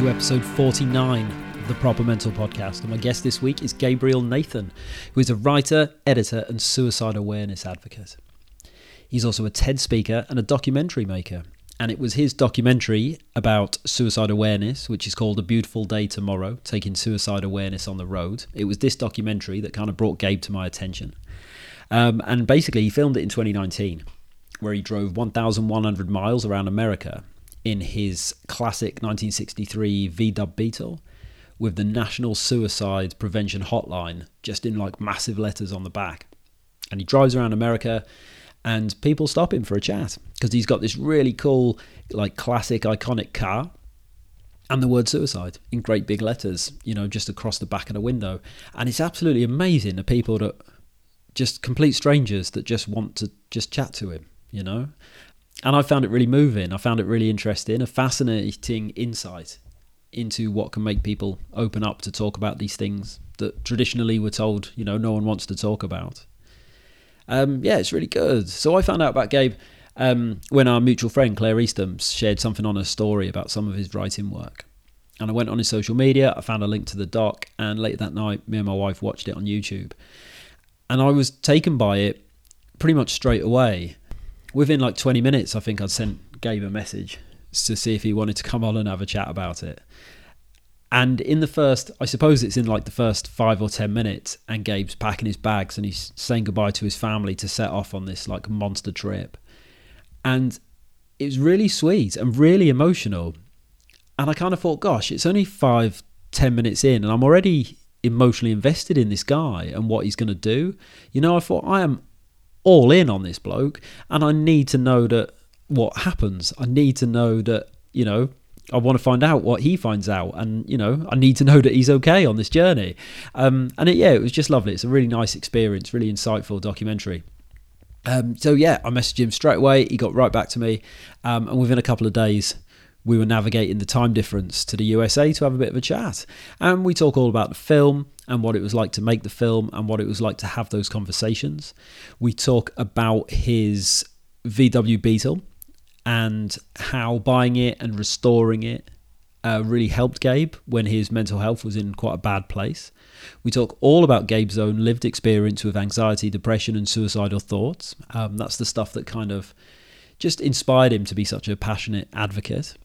To episode 49 of the Proper Mental Podcast. And my guest this week is Gabriel Nathan, who is a writer, editor, and suicide awareness advocate. He's also a TED speaker and a documentary maker. And it was his documentary about suicide awareness, which is called A Beautiful Day Tomorrow Taking Suicide Awareness on the Road. It was this documentary that kind of brought Gabe to my attention. Um, and basically, he filmed it in 2019, where he drove 1,100 miles around America in his classic 1963 VW Beetle with the National Suicide Prevention Hotline just in like massive letters on the back. And he drives around America and people stop him for a chat because he's got this really cool, like classic, iconic car and the word suicide in great big letters, you know, just across the back of the window. And it's absolutely amazing the people that just complete strangers that just want to just chat to him, you know? And I found it really moving. I found it really interesting, a fascinating insight into what can make people open up to talk about these things that traditionally we're told, you know, no one wants to talk about. Um, yeah, it's really good. So I found out about Gabe um, when our mutual friend Claire Eastham shared something on her story about some of his writing work. And I went on his social media, I found a link to the doc, and later that night, me and my wife watched it on YouTube. And I was taken by it pretty much straight away within like 20 minutes, I think I'd sent Gabe a message to see if he wanted to come on and have a chat about it. And in the first, I suppose it's in like the first five or 10 minutes, and Gabe's packing his bags and he's saying goodbye to his family to set off on this like monster trip. And it was really sweet and really emotional. And I kind of thought, gosh, it's only five, 10 minutes in, and I'm already emotionally invested in this guy and what he's going to do. You know, I thought, I am all in on this bloke and I need to know that what happens. I need to know that, you know, I want to find out what he finds out, and you know, I need to know that he's okay on this journey. Um, and it, yeah, it was just lovely. It's a really nice experience, really insightful documentary. Um, so yeah, I messaged him straight away. He got right back to me, um, and within a couple of days, we were navigating the time difference to the USA to have a bit of a chat. And we talk all about the film and what it was like to make the film and what it was like to have those conversations. We talk about his VW Beetle and how buying it and restoring it uh, really helped Gabe when his mental health was in quite a bad place. We talk all about Gabe's own lived experience with anxiety, depression, and suicidal thoughts. Um, that's the stuff that kind of just inspired him to be such a passionate advocate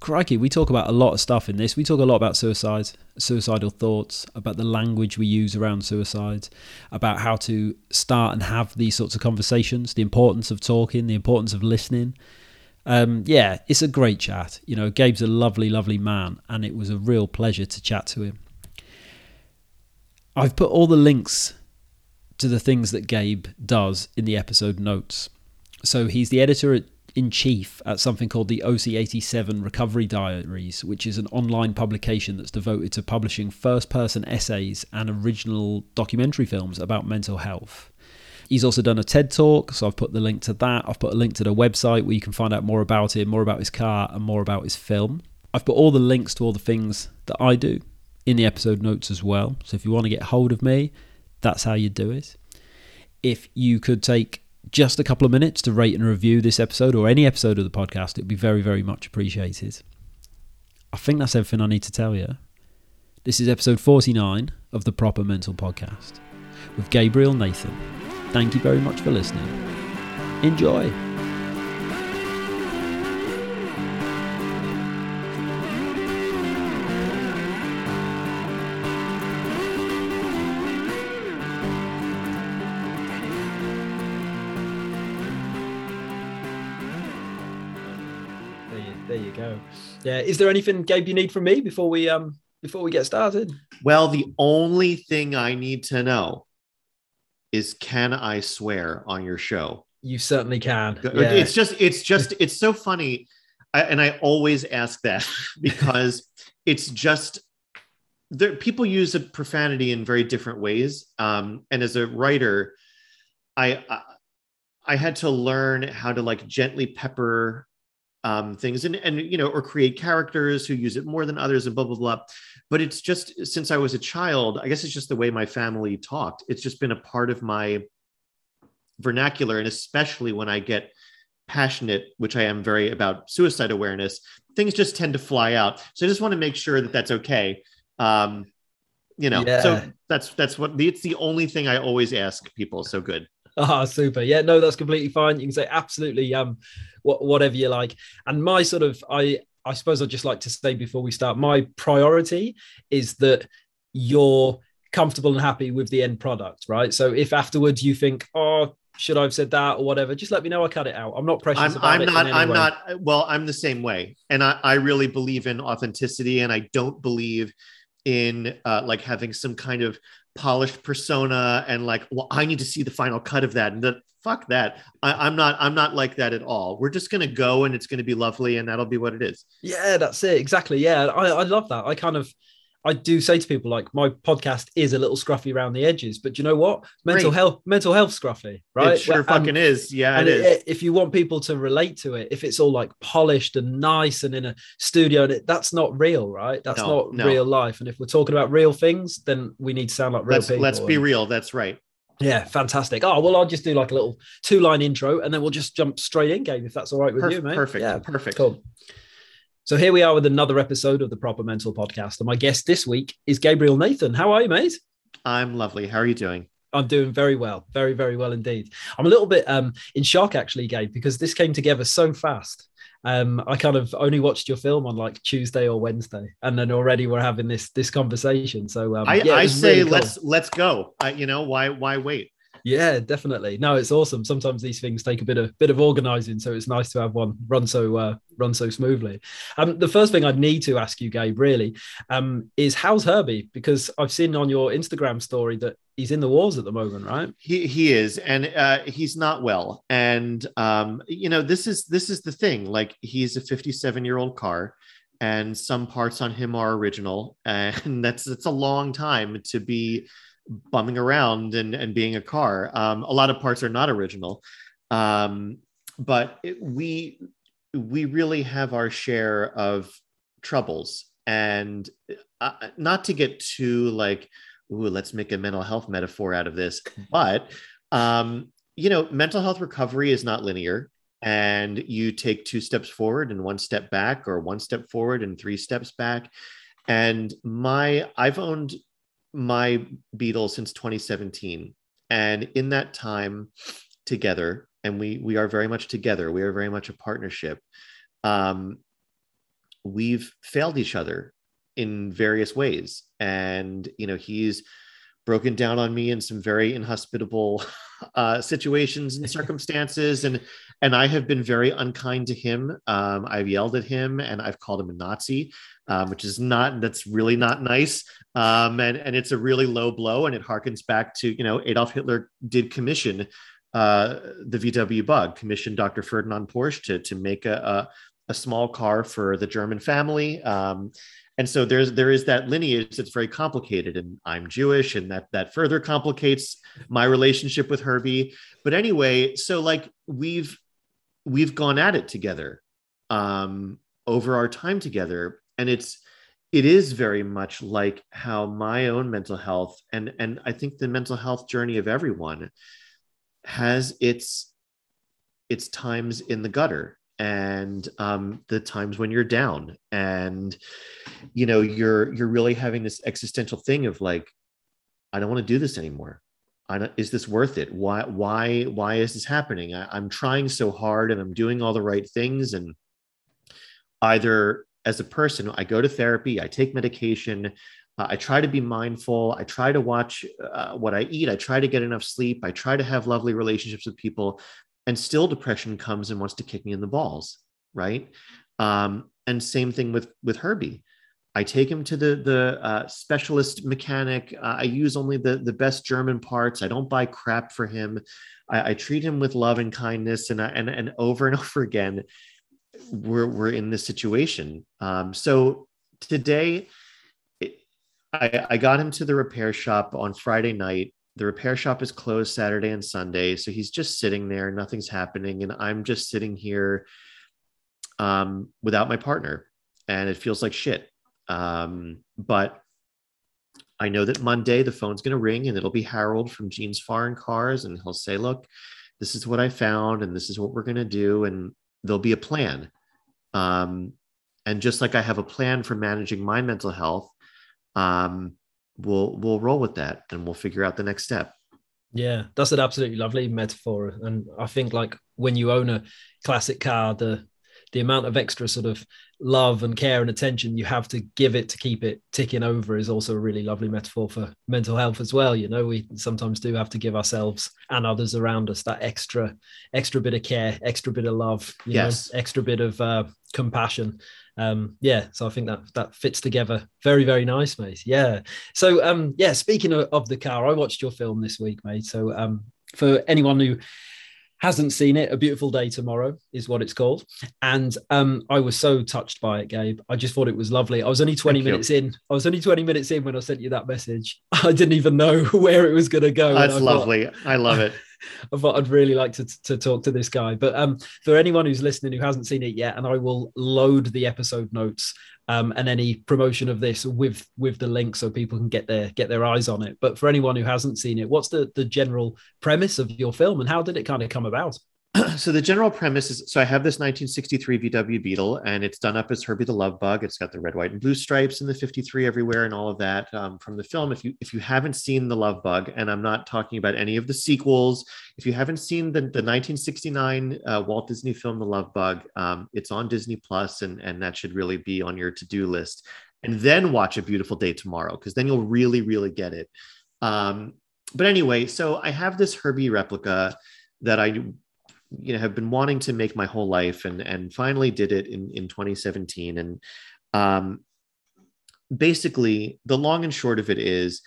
crikey, we talk about a lot of stuff in this. We talk a lot about suicide, suicidal thoughts, about the language we use around suicide, about how to start and have these sorts of conversations, the importance of talking, the importance of listening. Um, yeah, it's a great chat. You know, Gabe's a lovely, lovely man, and it was a real pleasure to chat to him. I've put all the links to the things that Gabe does in the episode notes. So he's the editor at in chief at something called the OC87 Recovery Diaries, which is an online publication that's devoted to publishing first person essays and original documentary films about mental health. He's also done a TED talk, so I've put the link to that. I've put a link to the website where you can find out more about him, more about his car, and more about his film. I've put all the links to all the things that I do in the episode notes as well. So if you want to get hold of me, that's how you do it. If you could take just a couple of minutes to rate and review this episode or any episode of the podcast, it would be very, very much appreciated. I think that's everything I need to tell you. This is episode 49 of the Proper Mental Podcast with Gabriel Nathan. Thank you very much for listening. Enjoy. Yeah. Is there anything, Gabe, you need from me before we um before we get started? Well, the only thing I need to know is can I swear on your show? You certainly can. Yeah. It's just, it's just, it's so funny. I, and I always ask that because it's just there. People use a profanity in very different ways. Um, and as a writer, I, I I had to learn how to like gently pepper um, things and and you know or create characters who use it more than others and blah blah blah but it's just since i was a child i guess it's just the way my family talked it's just been a part of my vernacular and especially when i get passionate which i am very about suicide awareness things just tend to fly out so i just want to make sure that that's okay um you know yeah. so that's that's what it's the only thing i always ask people so good Ah, oh, super. Yeah, no, that's completely fine. You can say absolutely um wh- whatever you like. And my sort of I I suppose I'd just like to say before we start, my priority is that you're comfortable and happy with the end product, right? So if afterwards you think, oh, should I have said that or whatever, just let me know. I cut it out. I'm not precious. I'm, I'm not. I'm way. not. Well, I'm the same way, and I, I really believe in authenticity, and I don't believe in uh, like having some kind of polished persona and like well i need to see the final cut of that and the fuck that I, am not i'm not like that at all we're just gonna go and it's gonna be lovely and that'll be what it is yeah that's it exactly yeah i, I love that i kind of I do say to people like my podcast is a little scruffy around the edges, but you know what? Mental Great. health, mental health scruffy, right? It sure fucking is. Yeah, and it, it, if you want people to relate to it, if it's all like polished and nice and in a studio, and that's not real, right? That's no, not no. real life. And if we're talking about real things, then we need to sound like real let's, people. Let's be real. That's right. Yeah, fantastic. Oh, well, I'll just do like a little two line intro and then we'll just jump straight in, Gabe if that's all right with you, mate. Perfect. Yeah, perfect. Cool. So here we are with another episode of the Proper Mental Podcast. And my guest this week is Gabriel Nathan. How are you, mate? I'm lovely. How are you doing? I'm doing very well, very, very well indeed. I'm a little bit um, in shock, actually, Gabe, because this came together so fast. Um, I kind of only watched your film on like Tuesday or Wednesday, and then already we're having this this conversation. So um, I, yeah, I say really cool. let's let's go. Uh, you know why why wait? Yeah, definitely. No, it's awesome. Sometimes these things take a bit of bit of organizing, so it's nice to have one run so uh, run so smoothly. Um, the first thing I need to ask you, Gabe, really, um, is how's Herbie? Because I've seen on your Instagram story that he's in the wars at the moment, right? He he is, and uh, he's not well. And um, you know, this is this is the thing. Like he's a 57 year old car and some parts on him are original and that's that's a long time to be bumming around and, and being a car. Um, a lot of parts are not original, um, but it, we we really have our share of troubles. And uh, not to get too like, ooh, let's make a mental health metaphor out of this, but um, you know, mental health recovery is not linear. And you take two steps forward and one step back, or one step forward and three steps back. And my, I've owned my Beetle since 2017. And in that time together, and we we are very much together, we are very much a partnership. Um, we've failed each other in various ways. And you know, he's broken down on me in some very inhospitable uh, situations and circumstances and and i have been very unkind to him. Um, i've yelled at him and i've called him a nazi um, which is not that's really not nice. Um, and and it's a really low blow and it harkens back to you know adolf hitler did commission uh, the vw bug commissioned dr ferdinand porsche to, to make a, a, a small car for the german family. Um, and so there's there is that lineage that's very complicated and i'm jewish and that that further complicates my relationship with herbie. But anyway so like we've we've gone at it together um over our time together. And it's it is very much like how my own mental health and and i think the mental health journey of everyone has its its times in the gutter and um, the times when you're down and you know you're you're really having this existential thing of like i don't want to do this anymore. I don't, is this worth it? Why why why is this happening? I, i'm trying so hard and i'm doing all the right things. And either as a person i go to therapy i take medication uh, i try to be mindful i try to watch uh, what i eat i try to get enough sleep i try to have lovely relationships with people and still depression comes and wants to kick me in the balls right um, and same thing with with herbie I take him to the the uh, specialist mechanic. Uh, I use only the the best German parts. I don't buy crap for him. I, I treat him with love and kindness, and I, and and over and over again, we're we're in this situation. Um, so today, I I got him to the repair shop on Friday night. The repair shop is closed Saturday and Sunday, so he's just sitting there. Nothing's happening, and I'm just sitting here um, without my partner, and it feels like shit. Um, but I know that Monday the phone's going to ring and it'll be Harold from Gene's Foreign Cars, and he'll say, "Look, this is what I found, and this is what we're going to do," and there'll be a plan. Um, and just like I have a plan for managing my mental health, um, we'll we'll roll with that, and we'll figure out the next step. Yeah, that's an absolutely lovely metaphor, and I think like when you own a classic car, the the amount of extra sort of love and care and attention you have to give it to keep it ticking over is also a really lovely metaphor for mental health as well. You know we sometimes do have to give ourselves and others around us that extra extra bit of care extra bit of love yes know, extra bit of uh, compassion. Um yeah so i think that that fits together very very nice mate. Yeah. So um yeah speaking of, of the car i watched your film this week mate. So um for anyone who hasn't seen it, A Beautiful Day Tomorrow is what it's called. And um, I was so touched by it, Gabe. I just thought it was lovely. I was only 20 Thank minutes you. in. I was only 20 minutes in when I sent you that message. I didn't even know where it was going to go. That's I lovely. Thought, I love it. I thought I'd really like to, to talk to this guy. But um, for anyone who's listening who hasn't seen it yet, and I will load the episode notes um, and any promotion of this with with the link so people can get their get their eyes on it. But for anyone who hasn't seen it, what's the the general premise of your film and how did it kind of come about? so the general premise is so I have this 1963 VW Beetle and it's done up as Herbie the Love Bug. It's got the red, white, and blue stripes and the 53 everywhere and all of that um, from the film. If you if you haven't seen the Love Bug, and I'm not talking about any of the sequels, if you haven't seen the, the 1969 uh, Walt Disney film The Love Bug, um, it's on Disney Plus, and and that should really be on your to do list. And then watch A Beautiful Day Tomorrow because then you'll really really get it. Um, but anyway, so I have this Herbie replica that I you know have been wanting to make my whole life and and finally did it in in 2017 and um basically the long and short of it is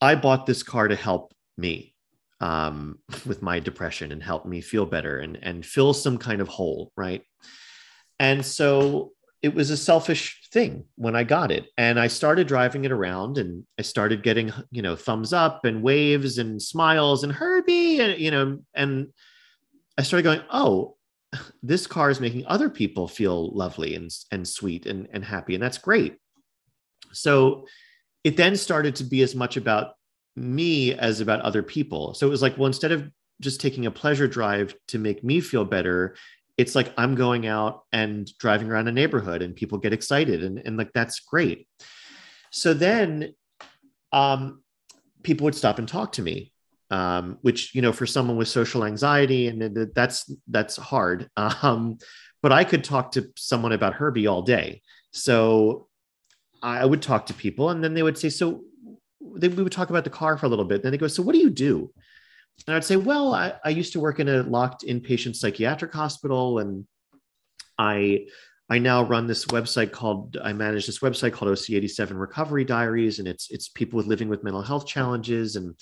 i bought this car to help me um with my depression and help me feel better and and fill some kind of hole right and so it was a selfish thing when I got it. And I started driving it around and I started getting, you know, thumbs up and waves and smiles and Herbie and, you know, and I started going, oh, this car is making other people feel lovely and, and sweet and, and happy. And that's great. So it then started to be as much about me as about other people. So it was like, well, instead of just taking a pleasure drive to make me feel better, it's like I'm going out and driving around a neighborhood and people get excited and, and like that's great. So then um, people would stop and talk to me um, which you know for someone with social anxiety and that's that's hard. Um, but i could talk to someone about herbie all day. So i would talk to people and then they would say so they, we would talk about the car for a little bit. Then they go so what do you do? And i'd say well I, I used to work in a locked inpatient psychiatric hospital and i I now run this website called I manage this website called OC87 Recovery Diaries, and it's it's people with living with mental health challenges, and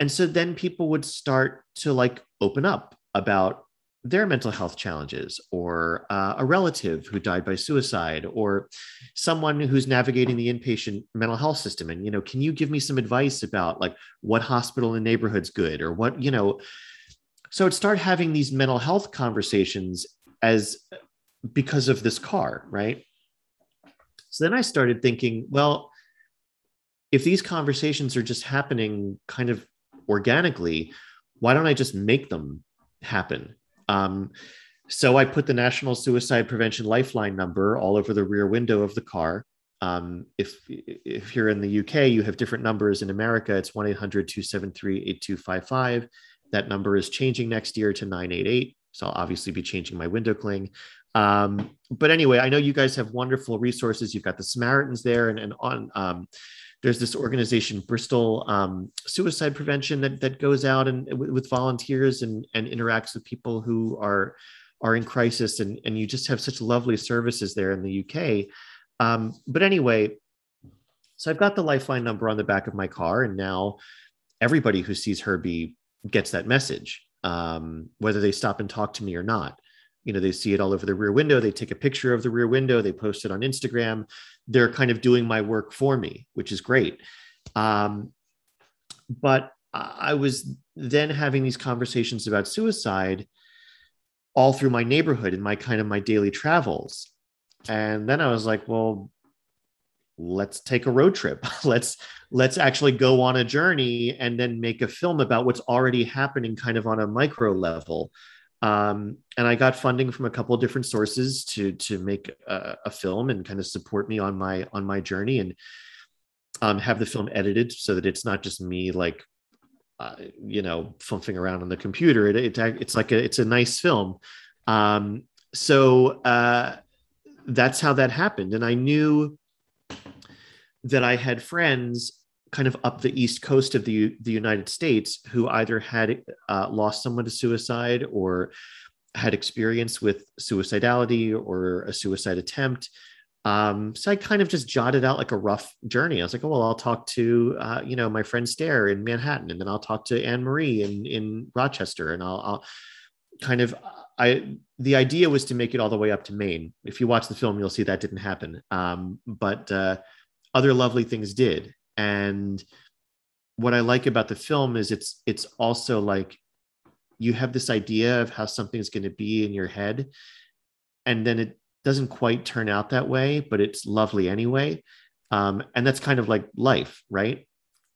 and so then people would start to like open up about their mental health challenges or uh, a relative who died by suicide or someone who's navigating the inpatient mental health system. And you know can you give me some advice about like what hospital in neighborhood's good or what you know so it start having these mental health conversations as because of this car right? So then i started thinking well if these conversations are just happening kind of organically why don't i just make them happen? Um, so i put the national suicide prevention lifeline number all over the rear window of the car. Um, if if you're in the uk you have different numbers. In america it's 1-800-273-8255 that number is changing next year to 988 so i'll obviously be changing my window cling. Um, but anyway i know you guys have wonderful resources. You've got the samaritans there and, and on um, there's this organization bristol um, suicide prevention that, that goes out and with volunteers and, and interacts with people who are are in crisis and, and you just have such lovely services there in the uk Um, but anyway, so I've got the Lifeline number on the back of my car, and now everybody who sees Herbie gets that message, um, whether they stop and talk to me or not. You know, they see it all over the rear window. They take a picture of the rear window. They post it on Instagram. They're kind of doing my work for me, which is great. Um, but I was then having these conversations about suicide all through my neighborhood and my kind of my daily travels. And then I was like, well, let's take a road trip. let's let's actually go on a journey and then make a film about what's already happening kind of on a micro level. Um, and I got funding from a couple of different sources to to make a, a film and kind of support me on my on my journey and um, have the film edited so that it's not just me like uh, you know fumphing around on the computer. It, it, it's like a it's a nice film. Um, so uh, that's how that happened. And i knew that i had friends kind of up the east coast of the, the united states who either had uh, lost someone to suicide or had experience with suicidality or a suicide attempt um, so I kind of just jotted out like a rough journey. I was like, oh, well, I'll talk to, uh, you know, my friend Stair in Manhattan, and then I'll talk to Anne Marie in, in Rochester, and I'll, I'll kind of, I, the idea was to make it all the way up to Maine. If you watch the film, you'll see that didn't happen. Um, but uh, other lovely things did. And what I like about the film is it's, it's also like you have this idea of how something's going to be in your head. And then it doesn't quite turn out that way, but it's lovely anyway. Um, and that's kind of like life, right?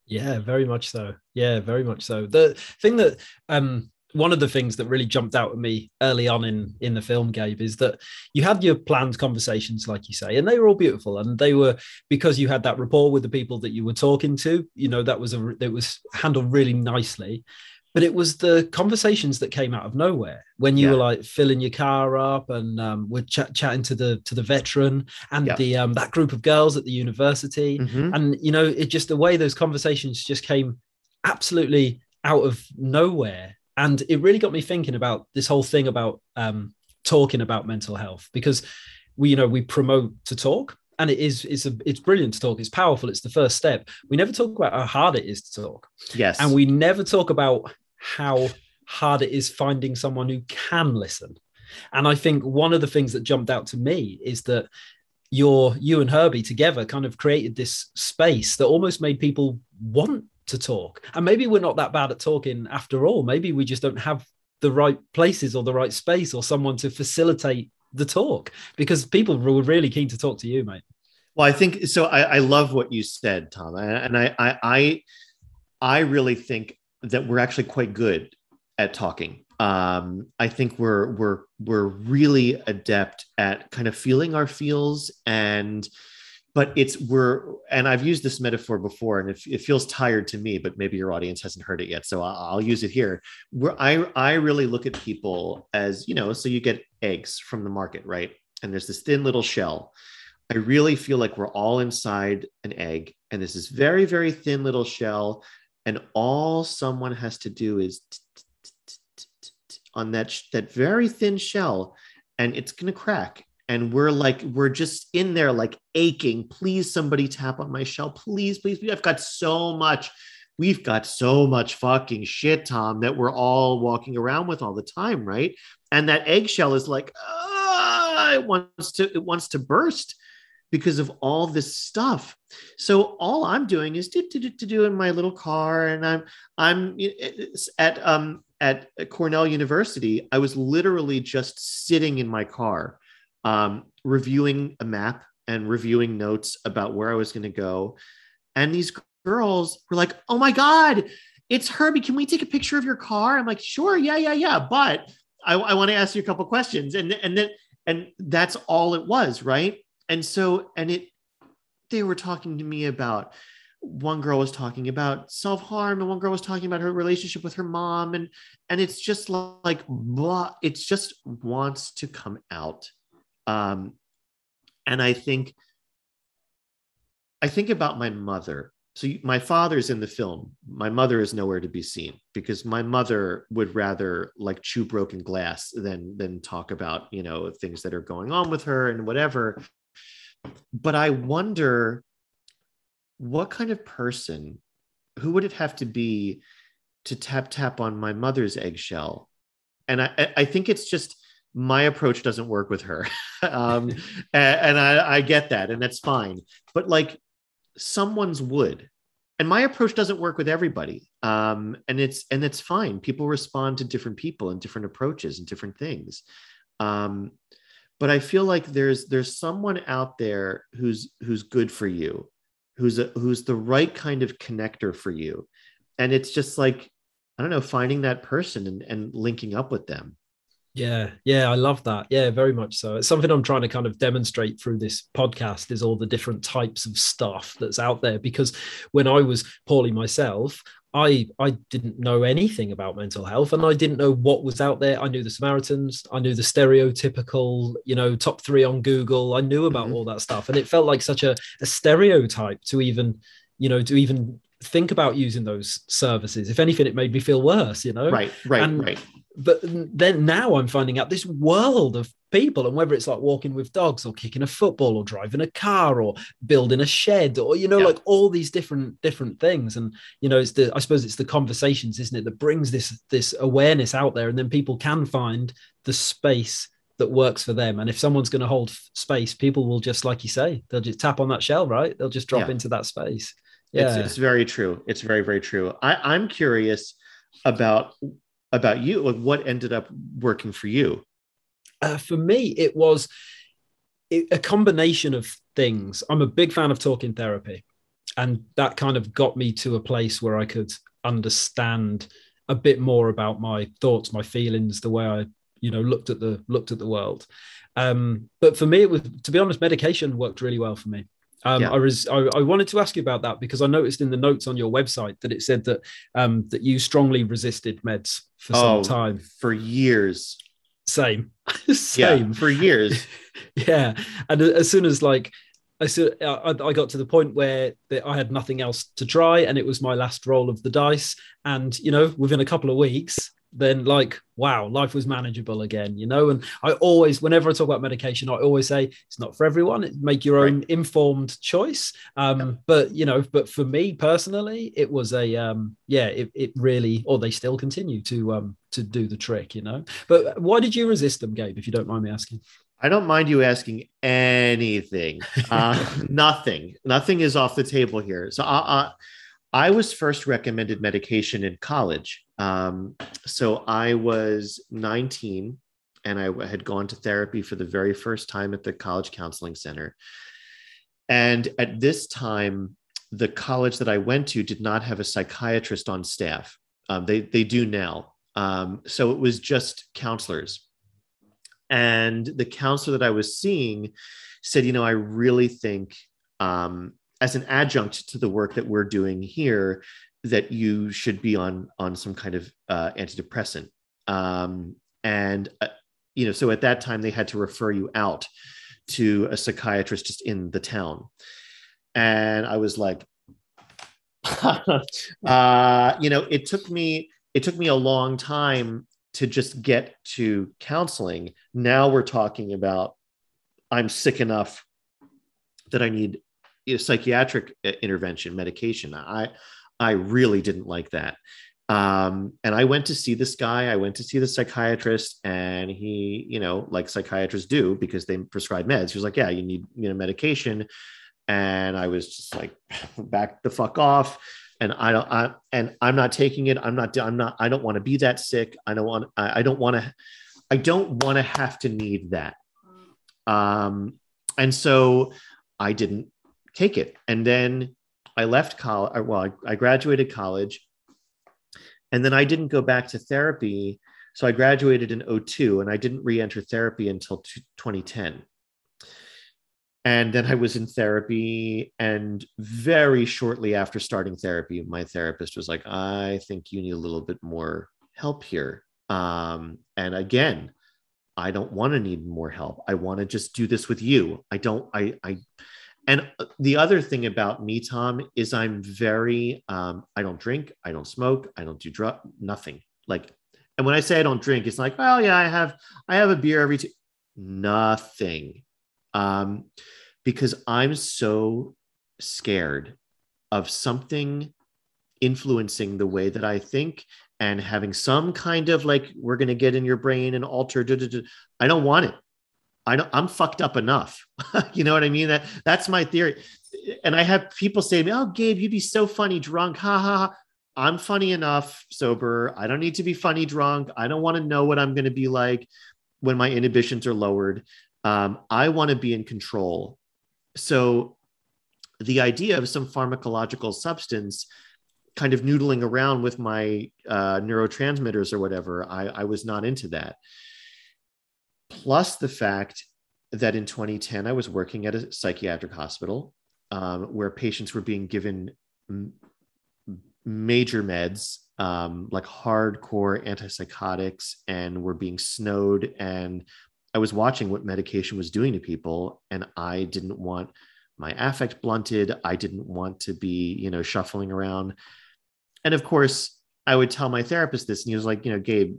Yeah, very much so. Yeah, very much so. The thing that um one of the things that really jumped out at me early on in in the film gabe is that you had your planned conversations like you say and they were all beautiful and they were because you had that rapport with the people that you were talking to you know that was a it was handled really nicely but it was the conversations that came out of nowhere when you yeah. were like filling your car up and um, we're ch- chatting to the to the veteran and yeah. the um, that group of girls at the university mm-hmm. and you know it just the way those conversations just came absolutely out of nowhere and it really got me thinking about this whole thing about um, talking about mental health because we you know we promote to talk and it is it's a it's brilliant to talk. It's powerful. It's the first step. We never talk about how hard it is to talk. Yes. And we never talk about how hard it is finding someone who can listen. And I think one of the things that jumped out to me is that your you and Herbie together kind of created this space that almost made people want to talk. And maybe we're not that bad at talking after all. Maybe we just don't have the right places or the right space or someone to facilitate the talk because people were really keen to talk to you, mate. Well, I think so. I, I love what you said, Tom, and I, I, I, I really think that we're actually quite good at talking. Um, I think we're we're we're really adept at kind of feeling our feels and but it's we're and I've used this metaphor before and it, it feels tired to me, but maybe your audience hasn't heard it yet, so I'll, I'll use it here. Where I I really look at people as you know, so you get eggs from the market, right? And there's this thin little shell. I really feel like we're all inside an egg, and this very very thin little shell and all someone has to do is on that that very thin shell and it's going to crack and we're like we're just in there like aching please somebody tap on my shell please please, please. i've got so much we've got so much fucking shit tom that we're all walking around with all the time right and that eggshell is like ah, it wants to it wants to burst because of all this stuff. So all I'm doing is do, do, do, do in my little car, and I'm I'm at um at Cornell University. I was literally just sitting in my car, um, reviewing a map and reviewing notes about where I was going to go, and these girls were like, "Oh my god." It's Herbie. Can we take a picture of your car? I'm like, sure, yeah, yeah, yeah. But I, I want to ask you a couple questions. And and then and that's all it was, right? and so and it they were talking to me about one girl was talking about self-harm and one girl was talking about her relationship with her mom and and it's just like blah it just wants to come out um and i think i think about my mother. So my father's in the film. My mother is nowhere to be seen because my mother would rather like chew broken glass than than talk about you know things that are going on with her and whatever. But I wonder what kind of person, who would it have to be to tap tap on my mother's eggshell? And I, I think it's just my approach doesn't work with her. um, and, and I, I get that, and that's fine. But like someone's would. And my approach doesn't work with everybody. Um, and it's and it's fine. People respond to different people and different approaches and different things. Um, but I feel like there's there's someone out there who's who's good for you, who's a, who's the right kind of connector for you, and it's just like I don't know, finding that person and, and linking up with them. Yeah, yeah, I love that. Yeah, very much so. It's something I'm trying to kind of demonstrate through this podcast is all the different types of stuff that's out there. Because when I was poorly myself, I I didn't know anything about mental health and I didn't know what was out there. I knew the Samaritans, I knew the stereotypical, you know, top three on Google. I knew about mm-hmm. all that stuff. And it felt like such a, a stereotype to even, you know, to even think about using those services. If anything, it made me feel worse, you know? Right, right, and, right but then now I'm finding out this world of people, and whether it's like walking with dogs or kicking a football or driving a car or building a shed or you know yeah. like all these different different things, and you know it's the I suppose it's the conversations, isn't it, that brings this this awareness out there, and then people can find the space that works for them. And if someone's going to hold space, people will just like you say, they'll just tap on that shell, right? They'll just drop yeah. into that space. Yeah, it's, it's very true. It's very very true. I, I'm curious about about you like what ended up working for you? Uh, for me it was a combination of things. I'm a big fan of talking therapy and that kind of got me to a place where i could understand a bit more about my thoughts my feelings the way i you know looked at the looked at the world. Um, but for me it was to be honest medication worked really well for me um, yeah. I was I, I, wanted to ask you about that because I noticed in the notes on your website that it said that um, that you strongly resisted meds for oh, some time for years. Same, same yeah, for years. yeah, and as soon as like I, I got to the point where I had nothing else to try, and it was my last roll of the dice. And you know, within a couple of weeks, then like wow life was manageable again you know and i always whenever i talk about medication i always say it's not for everyone make your own right. informed choice um yeah. but you know but for me personally it was a um yeah it, it really or they still continue to um to do the trick you know but why did you resist them gabe if you don't mind me asking I don't mind you asking anything. Uh, nothing. Nothing is off the table here. So I, uh, uh, I was first recommended medication in college. Um, so I was 19 and I had gone to therapy for the very first time at the College Counseling Center. And at this time, the college that I went to did not have a psychiatrist on staff. Um, they, they do now. Um, so it was just counselors. And the counselor that I was seeing said, you know, I really think um, as an adjunct to the work that we're doing here, that you should be on on some kind of uh, antidepressant. Um, and uh, you know so at that time they had to refer you out to a psychiatrist just in the town. And i was like uh, you know it took me it took me a long time to just get to counseling. Now we're talking about i'm sick enough that i need you know, psychiatric uh, intervention medication i I really didn't like that. Um, and I went to see this guy. I went to see the psychiatrist, and he, you know, like psychiatrists do because they prescribe meds. He was like, "Yeah, you need, you know, medication." And I was just like, "Back the fuck off." And I don't, I, and I'm not taking it. I'm not, I'm not, I don't want to be that sick. I don't want, I, I don't want to, I don't want to have to need that. Um, and so I didn't take it. And then I left college. Well, I, I graduated college, and then I didn't go back to therapy. So I graduated in 02 and I didn't re-enter therapy until 2010. And then I was in therapy. And very shortly after starting therapy, my therapist was like, I think you need a little bit more help here. Um, and again, I don't want to need more help. I want to just do this with you. I don't, I, I, and uh, the other thing about me, Tom, is I'm very, um, I don't drink, I don't smoke, I don't do drug, nothing. Like, and when I say I don't drink, it's like, well, yeah, I have, I have a beer every two, nothing. Um, because I'm so scared of something influencing the way that I think and having some kind of like we're going to get in your brain and alter. Da, da, da. I don't want it. I don't, I'm fucked up enough. you know what I mean? That that's my theory. And I have people say to me, "Oh, Gabe, you'd be so funny drunk." Ha ha. ha. I'm funny enough sober. I don't need to be funny drunk. I don't want to know what I'm going to be like when my inhibitions are lowered. Um, I want to be in control. So the idea of some pharmacological substance kind of noodling around with my uh, neurotransmitters or whatever, I, I was not into that. Plus the fact that in 2010, I was working at a psychiatric hospital um, where patients were being given m- major meds um, like hardcore antipsychotics and were being snowed. And i was watching what medication was doing to people and i didn't want my affect blunted. I didn't want to be you know shuffling around. And of course i would tell my therapist this and he was like you know gabe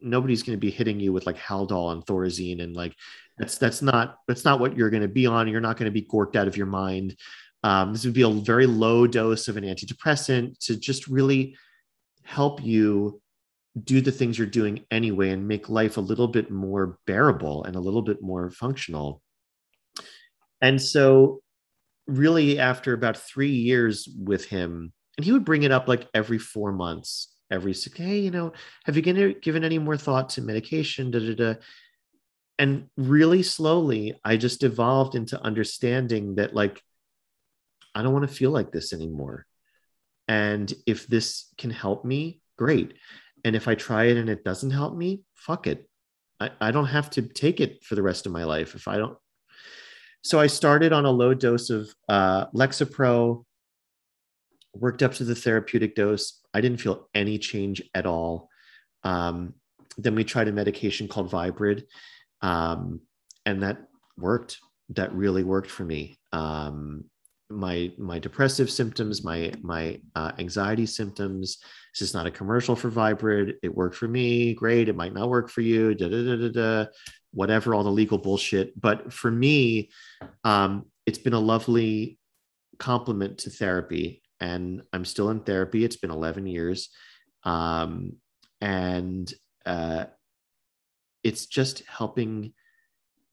nobody's going to be hitting you with like haldol and thorazine and like that's that's not that's not what you're going to be on you're not going to be gorked out of your mind um, this would be a very low dose of an antidepressant to just really help you do the things you're doing anyway and make life a little bit more bearable and a little bit more functional. And so, really, after about three years with him, and he would bring it up like every four months, every six, hey, you know, have you given any more thought to medication? Da, da, da. And really slowly, I just evolved into understanding that, like, I don't want to feel like this anymore. And if this can help me, great. And if I try it and it doesn't help me, fuck it. I, I don't have to take it for the rest of my life if I don't. So I started on a low dose of uh, Lexapro, worked up to the therapeutic dose. I didn't feel any change at all. Um, then we tried a medication called Viibryd, um, and that worked. That really worked for me. Um, my my depressive symptoms, my my uh, anxiety symptoms. This is not a commercial for Viibryd. It worked for me. Great. It might not work for you. Da, da, da, da, da, whatever, all the legal bullshit. But for me, um, it's been a lovely complement to therapy. And I'm still in therapy. It's been 11 years. Um, and uh, it's just helping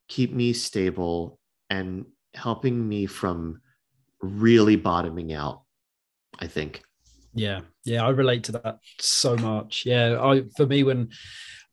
keep me stable and helping me from really bottoming out, I think. Yeah, yeah, I relate to that so much. Yeah, I for me when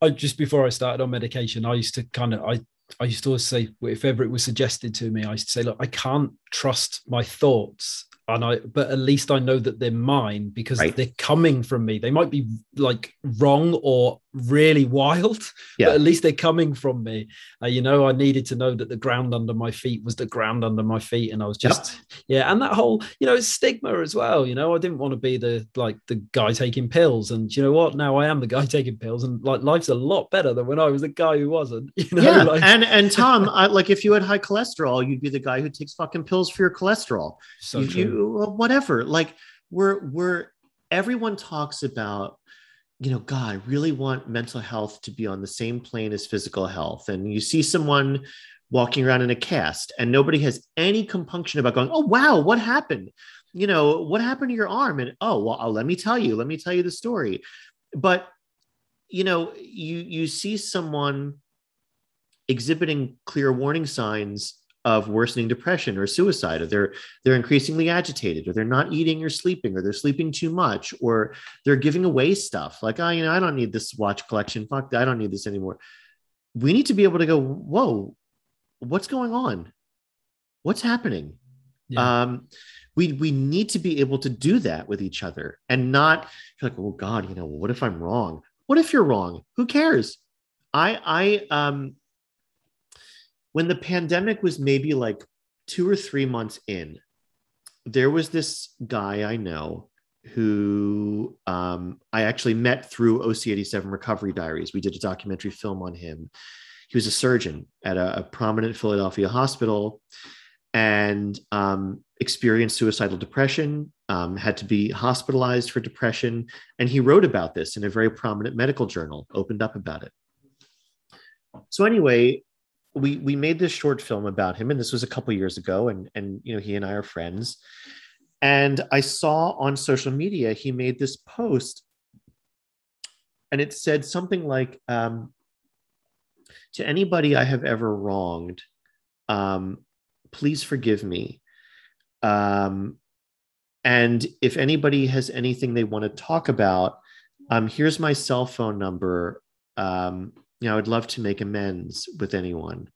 I just before I started on medication, I used to kind of I I used to always say if ever it was suggested to me, I used to say, look, I can't trust my thoughts and I but at least I know that they're mine because right. they're coming from me. They might be like wrong or really wild, yeah. but at least they're coming from me. Uh, you know, I needed to know that the ground under my feet was the ground under my feet, and I was just yep. yeah, and that whole you know stigma as well. You know, I didn't want to be the like the guy taking pills, and you know what? Now I am the guy taking pills, and like life's a lot better than when I was the guy who wasn't. You know, yeah, like, and and Tom, I, like if you had high cholesterol, you'd be the guy who takes fucking pills for your cholesterol. So you, you whatever. Like we're we're everyone talks about you know, God, I really want mental health to be on the same plane as physical health. And you see someone walking around in a cast and nobody has any compunction about going, oh, wow, what happened? You know, what happened to your arm? And oh, well, uh, let me tell you, let me tell you the story. But, you know, you you see someone exhibiting clear warning signs of worsening depression or suicide or they're they're increasingly agitated or they're not eating or sleeping or they're sleeping too much or they're giving away stuff. Like oh you know i don't need this watch collection. Fuck i don't need this anymore. We need to be able to go whoa what's going on? What's happening? Yeah. um we we need to be able to do that with each other and not like oh god you know what if i'm wrong? What if you're wrong? Who cares? I i um when the pandemic was maybe like two or three months in, there was this guy I know who um, I actually met through OC87 Recovery Diaries. We did a documentary film on him. He was a surgeon at a, a prominent Philadelphia hospital and um, experienced suicidal depression, um, had to be hospitalized for depression. And he wrote about this in a very prominent medical journal, opened up about it. So, anyway, we we made this short film about him, and this was a couple years ago, and and you know he and I are friends. And I saw on social media he made this post, and it said something like, um, "To anybody I have ever wronged, um, please forgive me. Um, and if anybody has anything they want to talk about, um, here's my cell phone number. Um, you know, I'd love to make amends with anyone.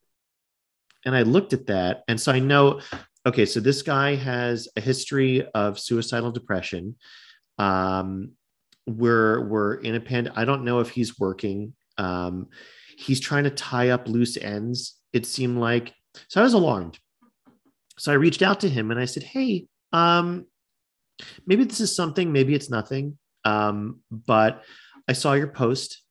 And I looked at that. And so I know, okay, so this guy has a history of suicidal depression. Um, we're, we're in a pand. I don't know if he's working. Um, he's trying to tie up loose ends. It seemed like, so I was alarmed. So I reached out to him and I said, Hey, um, maybe this is something, maybe it's nothing. Um, but I saw your post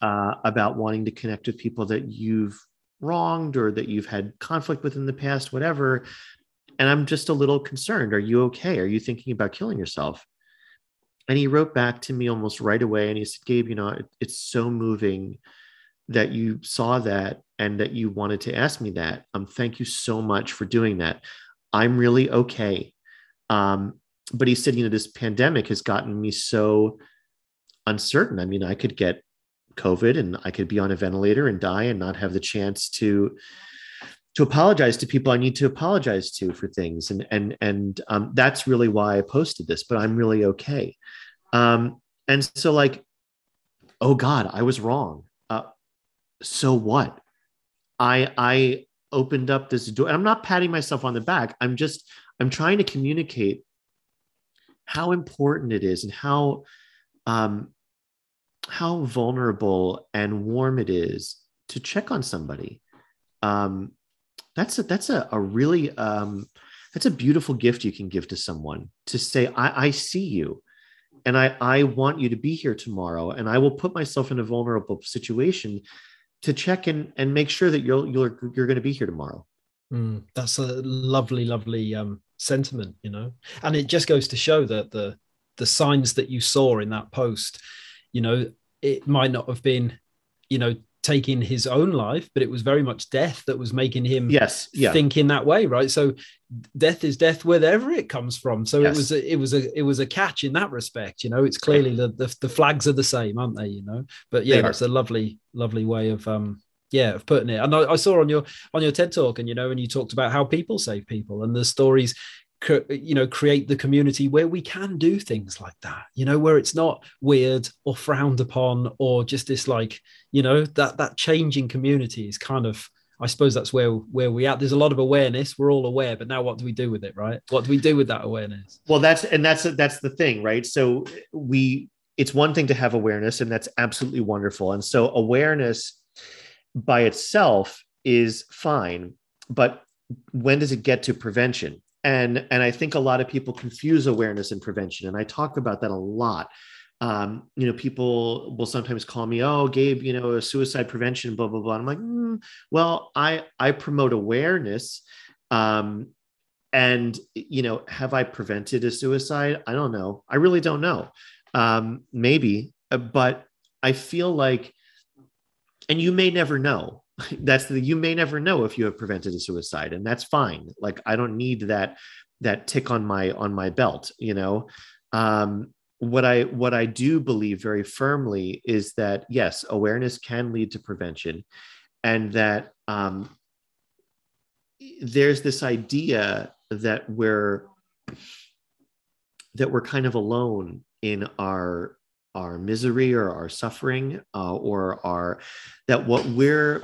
uh, about wanting to connect with people that you've wronged or that you've had conflict with in the past, whatever. And I'm just a little concerned. Are you okay? Are you thinking about killing yourself? And he wrote back to me almost right away and he said, Gabe, you know, it, it's so moving that you saw that and that you wanted to ask me that. Um, thank you so much for doing that. I'm really okay. Um, but he said, you know, this pandemic has gotten me so uncertain. I mean, I could get COVID and I could be on a ventilator and die and not have the chance to to apologize to people I need to apologize to for things. And and and um, that's really why I posted this. But I'm really okay. Um, and so, like, oh God, I was wrong. Uh, so what? I I opened up this door. I'm not patting myself on the back. I'm just I'm trying to communicate how important it is and how um, how vulnerable and warm it is to check on somebody. Um, that's a that's a, a really um, that's a beautiful gift you can give to someone to say, I, I see you and I, I want you to be here tomorrow. And I will put myself in a vulnerable situation to check in and make sure that you're you're you're going to be here tomorrow. Mm, that's a lovely, lovely um, sentiment, you know. And it just goes to show that the the signs that you saw in that post, you know, it might not have been, you know, taking his own life, but it was very much death that was making him yes, yeah. think in that way, right? So death is death wherever it comes from. So yes. it was a, it was a it was a catch in that respect, you know. It's clearly the, the, the flags are the same, aren't they? You know, but yeah, it's a lovely lovely way of um yeah of putting it and I, I, saw on your on your ted talk and you know and you talked about how people save people and the stories you know create the community where we can do things like that you know where it's not weird or frowned upon or just this like you know that that changing community is kind of i suppose that's where where we at. There's a lot of awareness. We're all aware but now what do we do with it right? What do we do with that awareness? Well that's and that's that's the thing right? So we it's one thing to have awareness and that's absolutely wonderful. And so awareness by itself is fine but when does it get to prevention and and i think a lot of people confuse awareness and prevention and i talk about that a lot. Um, you know people will sometimes call me oh gabe you know suicide prevention blah blah blah. I'm like mm, well i i promote awareness um, and you know have i prevented a suicide? I don't know. I really don't know. Um, maybe uh, but i feel like and you may never know that's the you may never know if you have prevented a suicide and that's fine. Like i don't need that that tick on my on my belt you know? Um what i what i do believe very firmly is that yes awareness can lead to prevention and that um there's this idea that we're that we're kind of alone in our our misery or our suffering uh, or our that what we're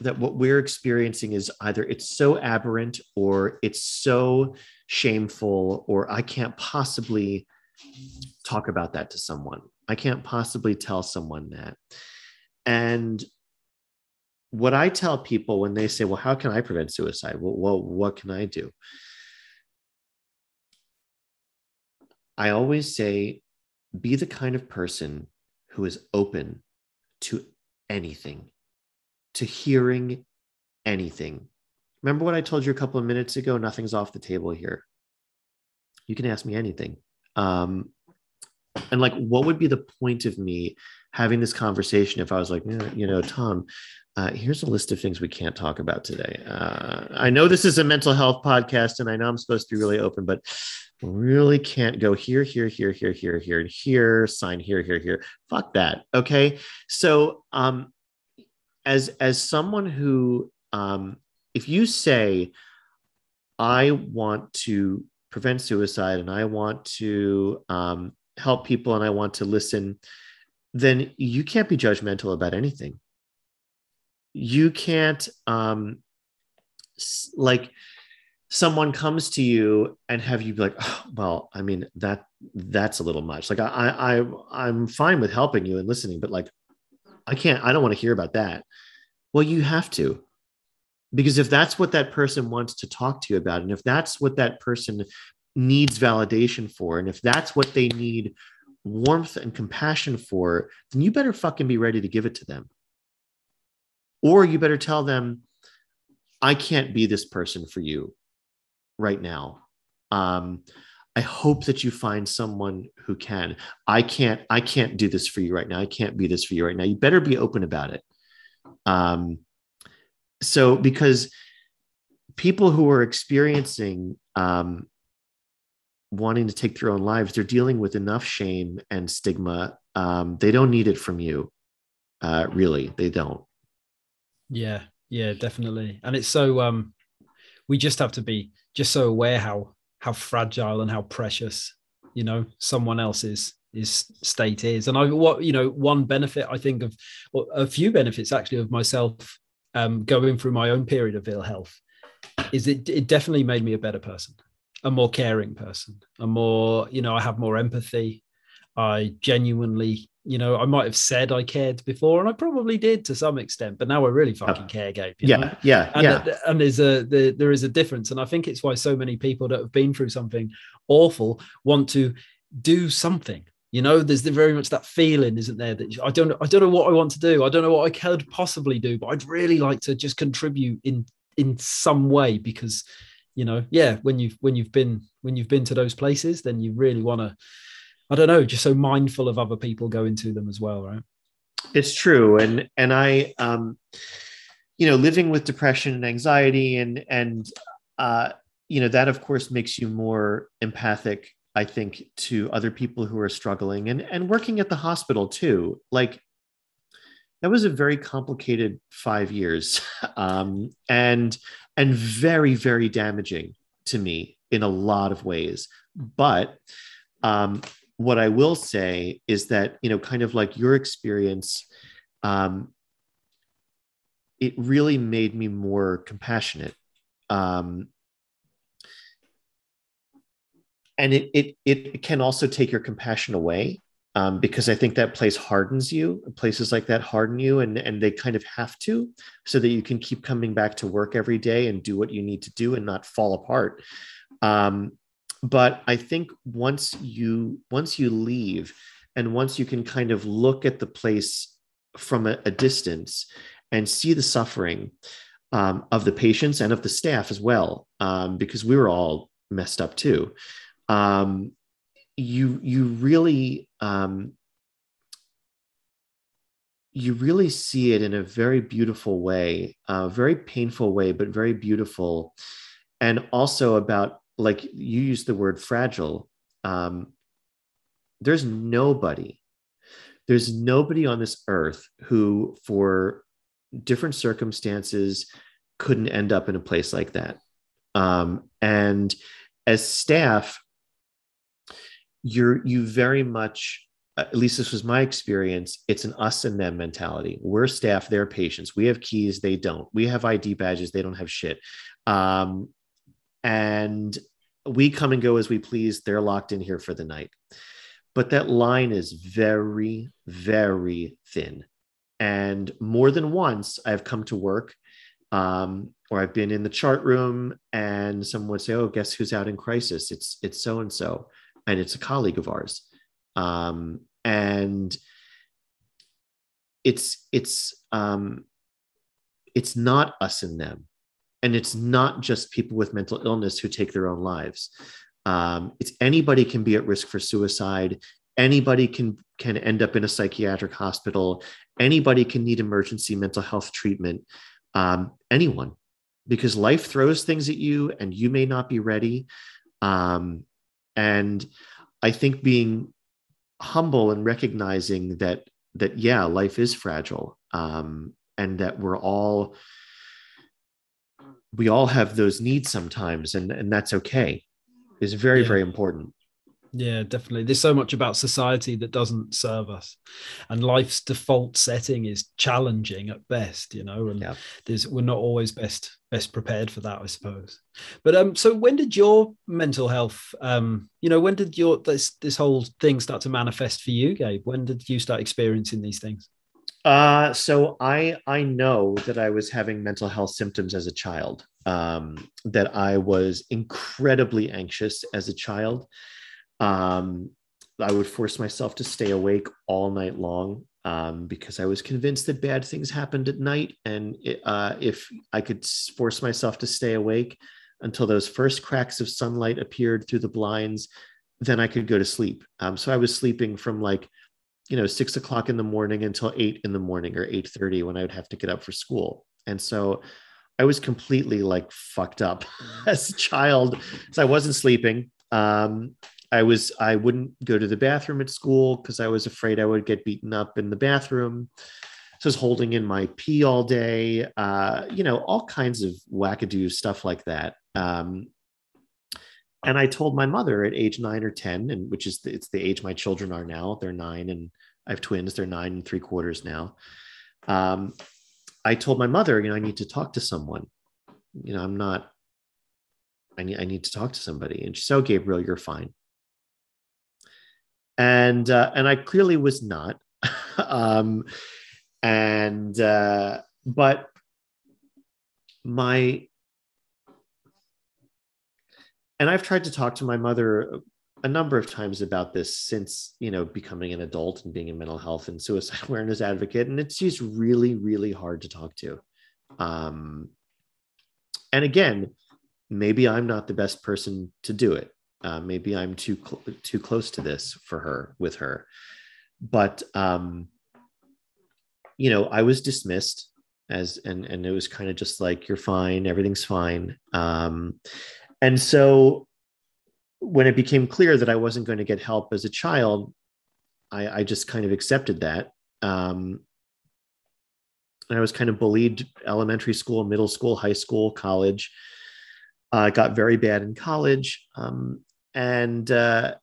that what we're experiencing is either it's so aberrant or it's so shameful or i can't possibly talk about that to someone. I can't possibly tell someone that. And what i tell people when they say well how can i prevent suicide? Well, well what can i do? I always say be the kind of person who is open to anything to hearing anything. Remember what I told you a couple of minutes ago? Nothing's off the table here. You can ask me anything. Um, and like what would be the point of me having this conversation if i was like "Yeah, you know tom uh, here's a list of things we can't talk about today uh, i know this is a mental health podcast and i know i'm supposed to be really open but really can't go here here here here here here and here sign here here here fuck that okay so um as as someone who um if you say i want to prevent suicide and i want to um, help people and i want to listen then you can't be judgmental about anything. You can't um like someone comes to you and have you be like oh, well i mean that that's a little much. Like i i i'm fine with helping you and listening but like i can't i don't want to hear about that. Well you have to. Because if that's what that person wants to talk to you about and if that's what that person needs validation for and if that's what they need warmth and compassion for then you better fucking be ready to give it to them. Or you better tell them i can't be this person for you right now. Um i hope that you find someone who can. I can't i can't do this for you right now. I can't be this for you right now. You better be open about it. Um so because people who are experiencing um wanting to take their own lives they're dealing with enough shame and stigma um they don't need it from you uh really. They don't. Yeah, yeah, definitely. And it's so um we just have to be just so aware how how fragile and how precious, you know, someone else's is state is. And I what you know, one benefit I think of well, a few benefits actually of myself um going through my own period of ill health is it it definitely made me a better person, a more caring person, a more, you know, I have more empathy. I genuinely you know, I might have said I cared before, and I probably did to some extent, but now I really fucking care, Gabe. yeah know? yeah and, yeah and there's a there, there is a difference, and I think it's why so many people that have been through something awful want to do something. You know, there's the, very much that feeling, isn't there? That I don't I don't know what I want to do. I don't know what I could possibly do, but I'd really like to just contribute in in some way because you know yeah when you've when you've been when you've been to those places then you really want to i don't know just so mindful of other people going to them as well right? It's true. And and i um you know living with depression and anxiety and and uh you know that of course makes you more empathic i think to other people who are struggling and and working at the hospital too. Like that was a very complicated five years um and and very very damaging to me in a lot of ways. But um what I will say is that, you know, kind of like your experience, um, it really made me more compassionate. Um, and it, it, it can also take your compassion away um, because I think that place hardens you. Places like that harden you, and, and they kind of have to, so that you can keep coming back to work every day and do what you need to do and not fall apart. Um, but i think once you once you leave and once you can kind of look at the place from a, a distance and see the suffering um, of the patients and of the staff as well um, because we were all messed up too um, you you really um, you really see it in a very beautiful way a very painful way but very beautiful and also about like you use the word fragile um, there's nobody there's nobody on this earth who for different circumstances couldn't end up in a place like that. Um, and as staff you're you very much at least this was my experience it's an us and them mentality. We're staff they're patients. We have keys they don't. We have id badges they don't have shit. Um, and we come and go as we please. They're locked in here for the night. But that line is very, very thin. And more than once, I've come to work um, or I've been in the chart room and someone would say, Oh, guess who's out in crisis? It's it's so and so. And it's a colleague of ours. Um, and it's it's um, it's not us and them and it's not just people with mental illness who take their own lives. Um, it's anybody can be at risk for suicide. Anybody can can end up in a psychiatric hospital. Anybody can need emergency mental health treatment. Um, anyone because life throws things at you and you may not be ready. Um, and i think being humble and recognizing that that yeah life is fragile um, and that we're all we all have those needs sometimes and and that's okay is very yeah. very important yeah, definitely. There's so much about society that doesn't serve us, and life's default setting is challenging at best. You know, and yeah. there's we're not always best best prepared for that, I suppose. But um, so when did your mental health, um, you know, when did your this this whole thing start to manifest for you, Gabe? When did you start experiencing these things? Uh, so I I know that I was having mental health symptoms as a child. Um, that I was incredibly anxious as a child um, I would force myself to stay awake all night long um, because I was convinced that bad things happened at night. And it, uh, if I could force myself to stay awake until those first cracks of sunlight appeared through the blinds, then I could go to sleep. Um, so I was sleeping from like, you know, six o'clock in the morning until eight in the morning or eight thirty when I would have to get up for school. And so I was completely like fucked up as a child. So I wasn't sleeping. Um, I was I wouldn't go to the bathroom at school because I was afraid I would get beaten up in the bathroom. So I was holding in my pee all day, uh, you know, all kinds of wackadoo stuff like that. Um, and I told my mother at age nine or ten, and which is the, it's the age my children are now. They're nine, and I have twins. They're nine and three quarters now. Um, I told my mother, you know, I need to talk to someone. You know, I'm not. I need I need to talk to somebody. And she said, "Oh, Gabriel, you're fine." and uh, and I clearly was not. um, and uh, but my and I've tried to talk to my mother a number of times about this since you know becoming an adult and being a mental health and suicide awareness advocate, and it's just really really hard to talk to. Um, and again, maybe I'm not the best person to do it. Uh, maybe i'm too cl- too close to this for her with her. But um you know i was dismissed as and and it was kind of just like you're fine. Everything's fine. Um and so when it became clear that i wasn't going to get help as a child i i just kind of accepted that. Um and i was kind of bullied elementary school middle school high school college. Uh, got very bad in college. Um, and uh,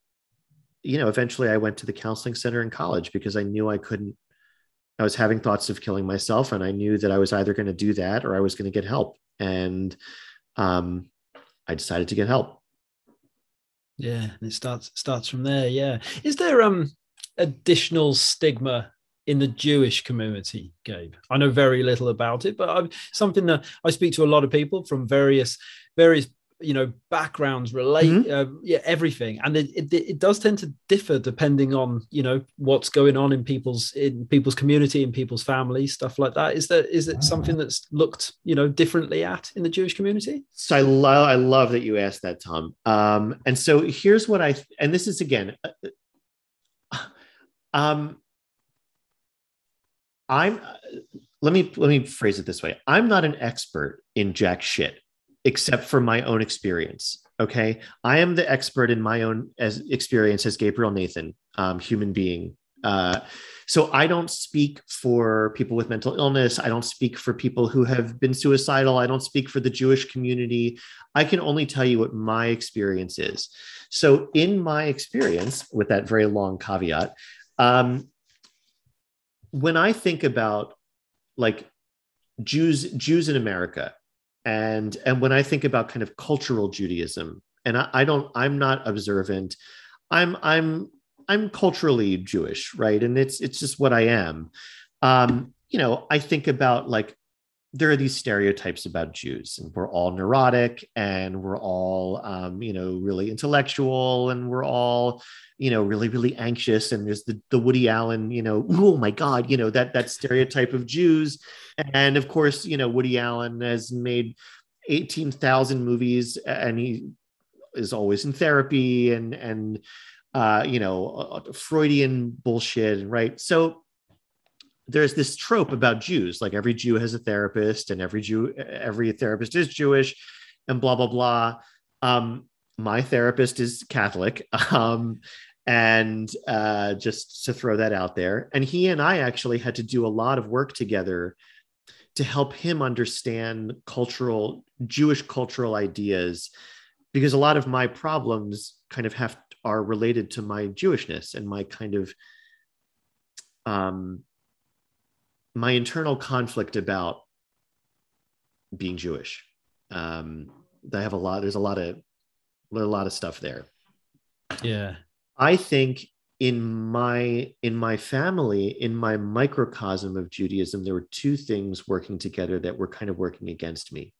you know eventually i went to the counseling center in college because i knew i couldn't i was having thoughts of killing myself and i knew that i was either going to do that or i was going to get help. And um, i decided to get help yeah and it starts starts from there yeah is there um additional stigma in the Jewish community, Gabe? I know very little about it, but I'm, something that I speak to a lot of people from various various you know backgrounds relate mm-hmm. uh, yeah everything. And it, it, it does tend to differ depending on you know what's going on in people's in people's community in people's families stuff like that. Is that is it something that's looked you know differently at in the jewish community? So i love i love that you asked that tom. Um and so here's what i and this is again uh, um i'm let me let me phrase it this way. I'm not an expert in jack shit except for my own experience. Okay. I am the expert in my own as experience as Gabriel Nathan, um, human being. Uh, so I don't speak for people with mental illness. I don't speak for people who have been suicidal. I don't speak for the Jewish community. I can only tell you what my experience is. So, in my experience, with that very long caveat, um, when I think about like Jews, Jews in America, and and when i think about kind of cultural judaism and I, I, don't i'm not observant i'm i'm i'm culturally jewish right? And it's it's just what i am. Um you know i think about like there are these stereotypes about jews and we're all neurotic and we're all um, you know really intellectual and we're all you know really really anxious and there's the, the woody allen you know oh my god you know that that stereotype of jews and of course, you know, Woody Allen has made 18,000 movies and he is always in therapy and, and, uh, you know, uh, Freudian bullshit, right? So there's this trope about Jews, like every Jew has a therapist, and every Jew, every therapist is Jewish, and blah blah blah. Um, my therapist is Catholic, um, and uh, just to throw that out there, and he and I actually had to do a lot of work together to help him understand cultural Jewish cultural ideas, because a lot of my problems kind of have are related to my Jewishness and my kind of um, my internal conflict about being Jewish. Um, I have a lot. There's a lot of a lot of stuff there. Yeah, I think in my in my family, in my microcosm of Judaism, there were two things working together that were kind of working against me.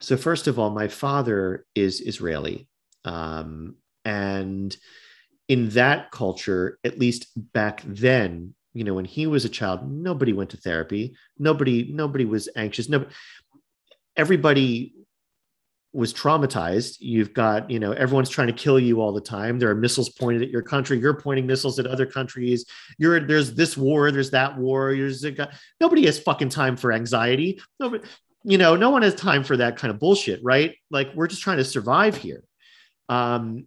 So first of all, my father is Israeli, um, and in that culture, at least back then, you know when he was a child nobody went to therapy. Nobody nobody was anxious. No everybody was traumatized. You've got you know everyone's trying to kill you all the time. There are missiles pointed at your country. You're pointing missiles at other countries. You're there's this war there's that war. There's a, nobody has fucking time for anxiety. Nobody you know no one has time for that kind of bullshit right? Like we're just trying to survive here. Um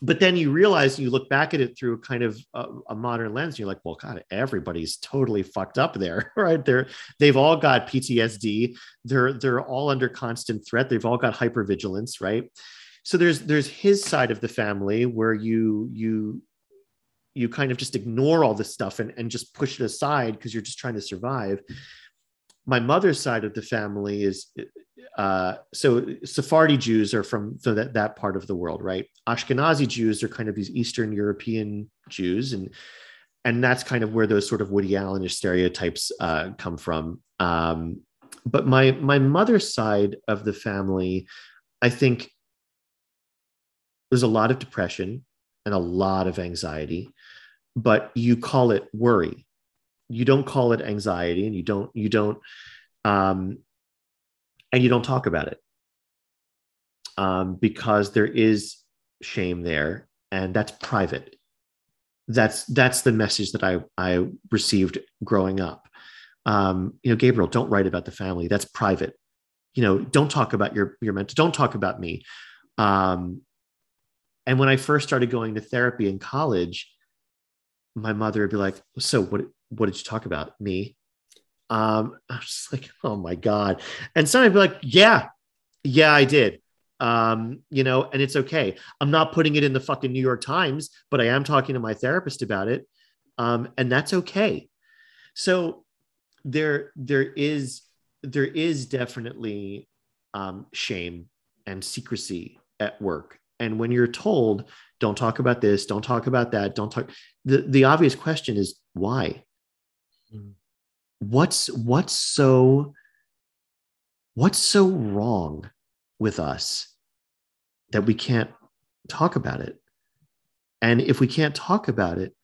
but then you realize you look back at it through kind of a, a, modern lens you're like well god everybody's totally fucked up there right? They're they've all got ptsd they're they're all under constant threat. They've all got hypervigilance right? So there's there's his side of the family where you you you kind of just ignore all this stuff and, and just push it aside because you're just trying to survive my mother's side of the family is uh, so Sephardi Jews are from that, that part of the world, right? Ashkenazi Jews are kind of these Eastern European Jews, and and that's kind of where those sort of Woody Allenish stereotypes uh, come from. Um, but my my mother's side of the family, I think, there's a lot of depression and a lot of anxiety, but you call it worry you don't call it anxiety and you don't you don't um, and you don't talk about it um, because there is shame there and that's private. That's that's the message that i i received growing up. Um, you know gabriel don't write about the family. That's private. You know don't talk about your your mentor don't talk about me. Um, and when i first started going to therapy in college my mother would be like so what what did you talk about? Me. Um, I was just like, oh my God. And somebody be like, yeah, yeah, I did. Um, you know, and it's okay. I'm not putting it in the fucking New York Times, but I am talking to my therapist about it. Um, and that's okay. So there, there is, there is definitely um, shame and secrecy at work. And when you're told, don't talk about this, don't talk about that, don't talk, the, the obvious question is why? Mm. What's what's so what's so wrong with us that we can't talk about it? And if we can't talk about it,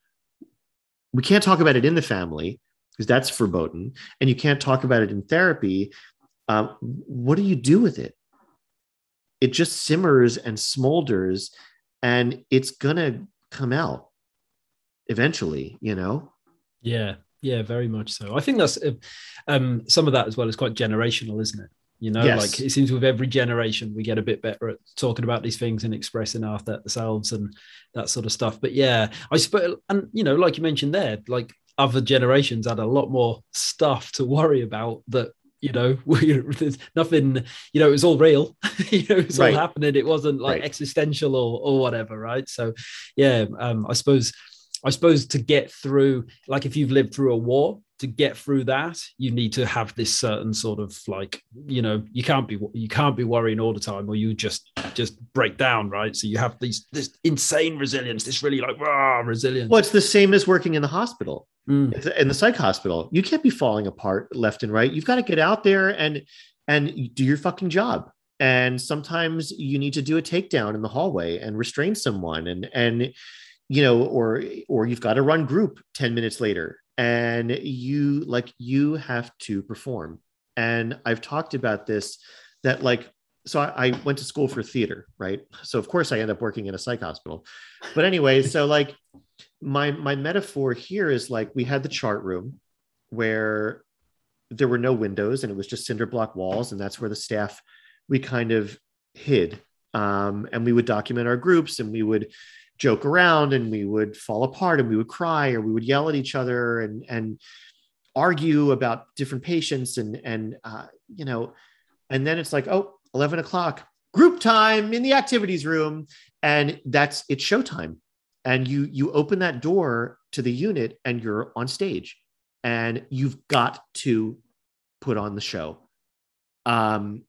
we can't talk about it in the family because that's verboten, and you can't talk about it in therapy. Um, what do you do with it? It just simmers and smolders, and it's gonna come out eventually, you know? Yeah. Yeah, very much so. I think that's um, some of that as well is quite generational, isn't it? You know, yes. like it seems with every generation we get a bit better at talking about these things and expressing ourselves and that sort of stuff. But yeah, I suppose, and you know, like you mentioned there, like other generations had a lot more stuff to worry about that you know we, there's nothing you know it was all real you know it was right. all happening it wasn't like right. existential or or whatever right so yeah um i suppose I suppose to get through, like if you've lived through a war, to get through that, you need to have this certain sort of like, you know, you can't be you can't be worrying all the time, or you just just break down, right? So you have these this insane resilience, this really like raw resilience. Well, it's the same as working in the hospital, mm. in the psych hospital. You can't be falling apart left and right. You've got to get out there and and do your fucking job and sometimes you need to do a takedown in the hallway and restrain someone and and you know or or you've got to run group 10 minutes later and you like you have to perform and i've talked about this that like so I, I went to school for theater, right? So of course I end up working in a psych hospital. But anyway, so like my my metaphor here is like we had the chart room where there were no windows and it was just cinder block walls, and that's where the staff we kind of hid. Um, and we would document our groups and we would joke around and we would fall apart and we would cry or we would yell at each other and and argue about different patients and and uh, you know and then it's like oh 11 o'clock group time in the activities room. And that's it's showtime. And you you open that door to the unit and you're on stage. And you've got to put on the show. Um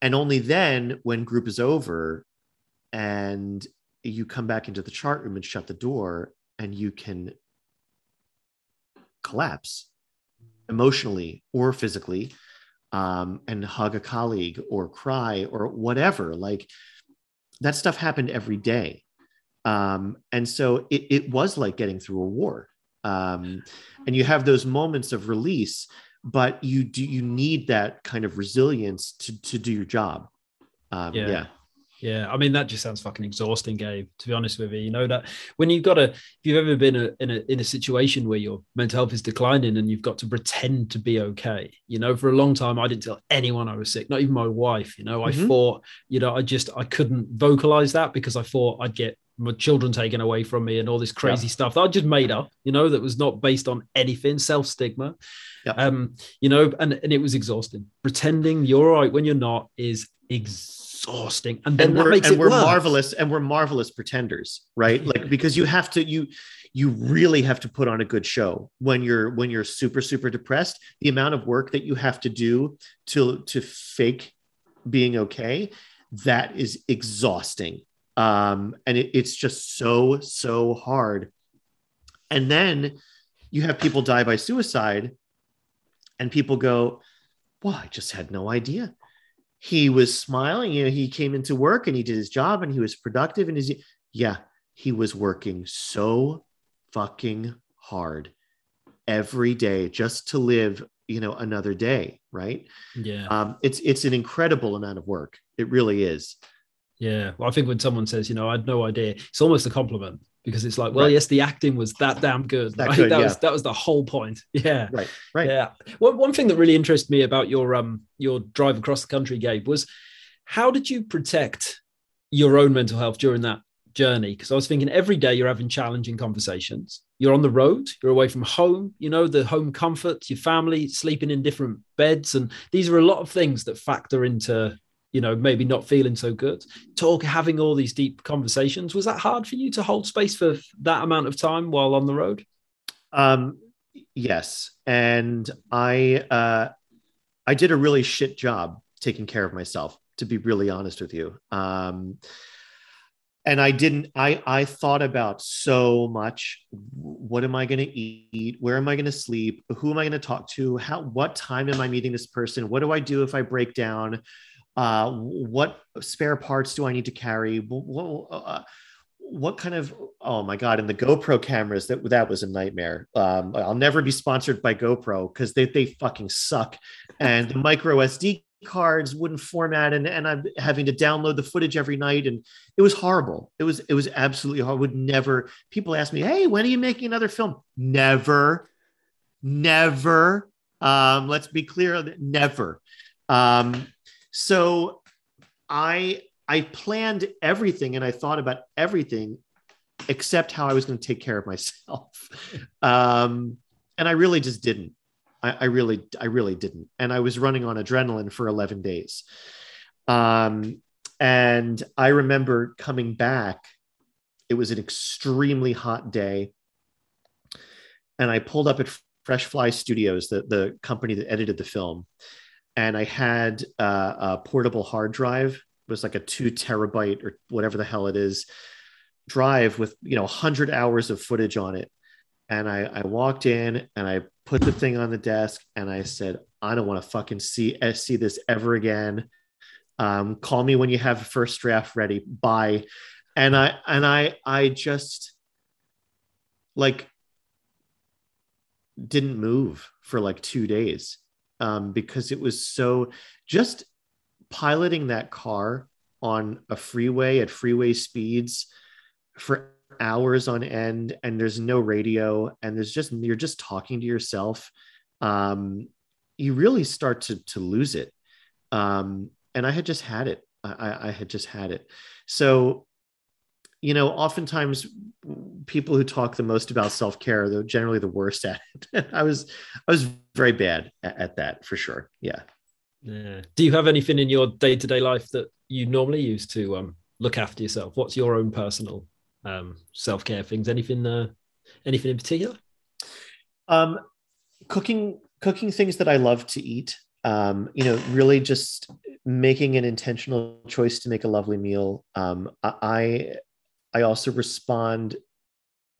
and only then when group is over and you come back into the chart room and shut the door and you can collapse emotionally or physically um, and hug a colleague or cry or whatever like that stuff happened every day um, and so it, it was like getting through a war um, and you have those moments of release but you do you need that kind of resilience to, to do your job um, yeah. yeah. Yeah, I mean that just sounds fucking exhausting, Gabe. To be honest with you, you know that when you've got a, if you've ever been a, in a in a situation where your mental health is declining and you've got to pretend to be okay. You know, for a long time I didn't tell anyone I was sick, not even my wife. You know, mm-hmm. I thought, you know, I just I couldn't vocalize that because I thought I'd get my children taken away from me and all this crazy yeah. stuff that I just made up. You know, that was not based on anything, self stigma. Yeah. Um, you know, and and it was exhausting. Pretending you're all right when you're not is exhausting exhausting. And then and we're, and we're marvelous and we're marvelous pretenders, right? Like because you have to you you really have to put on a good show when you're when you're super super depressed. The amount of work that you have to do to to fake being okay, that is exhausting. Um, and it, it's just so so hard. And then you have people die by suicide, and people go, "Well, I just had no idea." He was smiling. You know, he came into work and he did his job and he was productive. And his yeah, he was working so fucking hard every day just to live, you know, another day. Right. Yeah. Um, it's it's an incredible amount of work. It really is. Yeah. Well, I think when someone says, you know, I had no idea, it's almost a compliment because it's like, well, right. yes, the acting was that damn good. That, right? good, that yeah. was that was the whole point. Yeah, right, right. Yeah. One one thing that really interested me about your um your drive across the country, Gabe, was how did you protect your own mental health during that journey? Because I was thinking every day you're having challenging conversations. You're on the road. You're away from home. You know the home comfort, your family, sleeping in different beds, and these are a lot of things that factor into you know maybe not feeling so good. Talk having all these deep conversations was that hard for you to hold space for that amount of time while on the road? Um yes. And i uh i did a really shit job taking care of myself to be really honest with you. Um and i didn't i i thought about so much what am i going to eat? Where am i going to sleep? Who am i going to talk to? How what time am i meeting this person? What do i do if i break down uh, what spare parts do I need to carry? What, uh, what kind of oh my god and the gopro cameras that that was a nightmare. Um, i'll never be sponsored by gopro because they, they fucking suck. And the micro sd cards wouldn't format and, and i'm having to download the footage every night and it was horrible. It was it was absolutely hard I would never people ask me hey when are you making another film? Never never. Um, let's be clear never. Um, so I I planned everything and I thought about everything except how I was going to take care of myself. Um, and I really just didn't. I, I, really, I really didn't. And I was running on adrenaline for 11 days. Um, and I remember coming back. It was an extremely hot day. And I pulled up at Fresh Fly Studios, the, the company that edited the film and I had uh, a portable hard drive. It was like a two terabyte or whatever the hell it is drive with you know 100 hours of footage on it. And I, I walked in and I put the thing on the desk and I said, I don't want to fucking see eh, see this ever again. Um, call me when you have first draft ready. Bye. And I and I I just like didn't move for like two days um, because it was so just piloting that car on a freeway at freeway speeds for hours on end and there's no radio and there's just you're just talking to yourself um, you really start to to lose it. Um, and i had just had it. I, I had just had it. So you know oftentimes people who talk the most about self-care they're generally the worst at it i was i was very bad at, at that for sure yeah yeah. Do you have anything in your day to day life that you normally use to um, look after yourself? What's your own personal um, self care things? Anything, uh, anything in particular? Um, cooking, cooking things that I love to eat. Um, you know, really just making an intentional choice to make a lovely meal. Um, I, I also respond,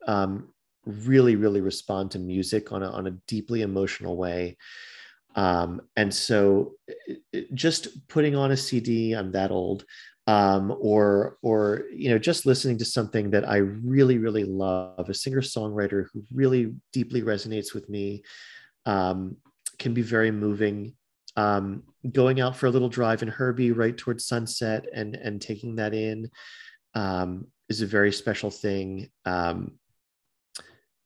um, really, really respond to music on a, on a deeply emotional way. Um, and so just putting on a CD, I'm that old, um, or, or, you know, just listening to something that I really, really love, a singer songwriter who really deeply resonates with me, um, can be very moving. Um, going out for a little drive in Herbie right towards sunset and, and taking that in um, is a very special thing. Um,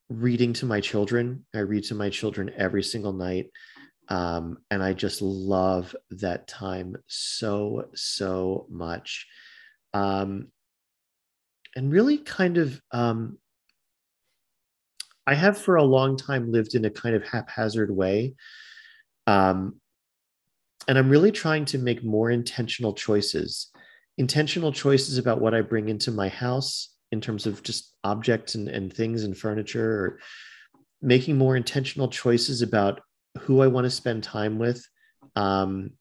reading to my children, I read to my children every single night. Um, and I just love that time so, so much. Um, and really kind of, um, I have for a long time lived in a kind of haphazard way. Um, and I'm really trying to make more intentional choices, intentional choices about what I bring into my house in terms of just objects and, and things and furniture, or making more intentional choices about who I want to spend time with, um,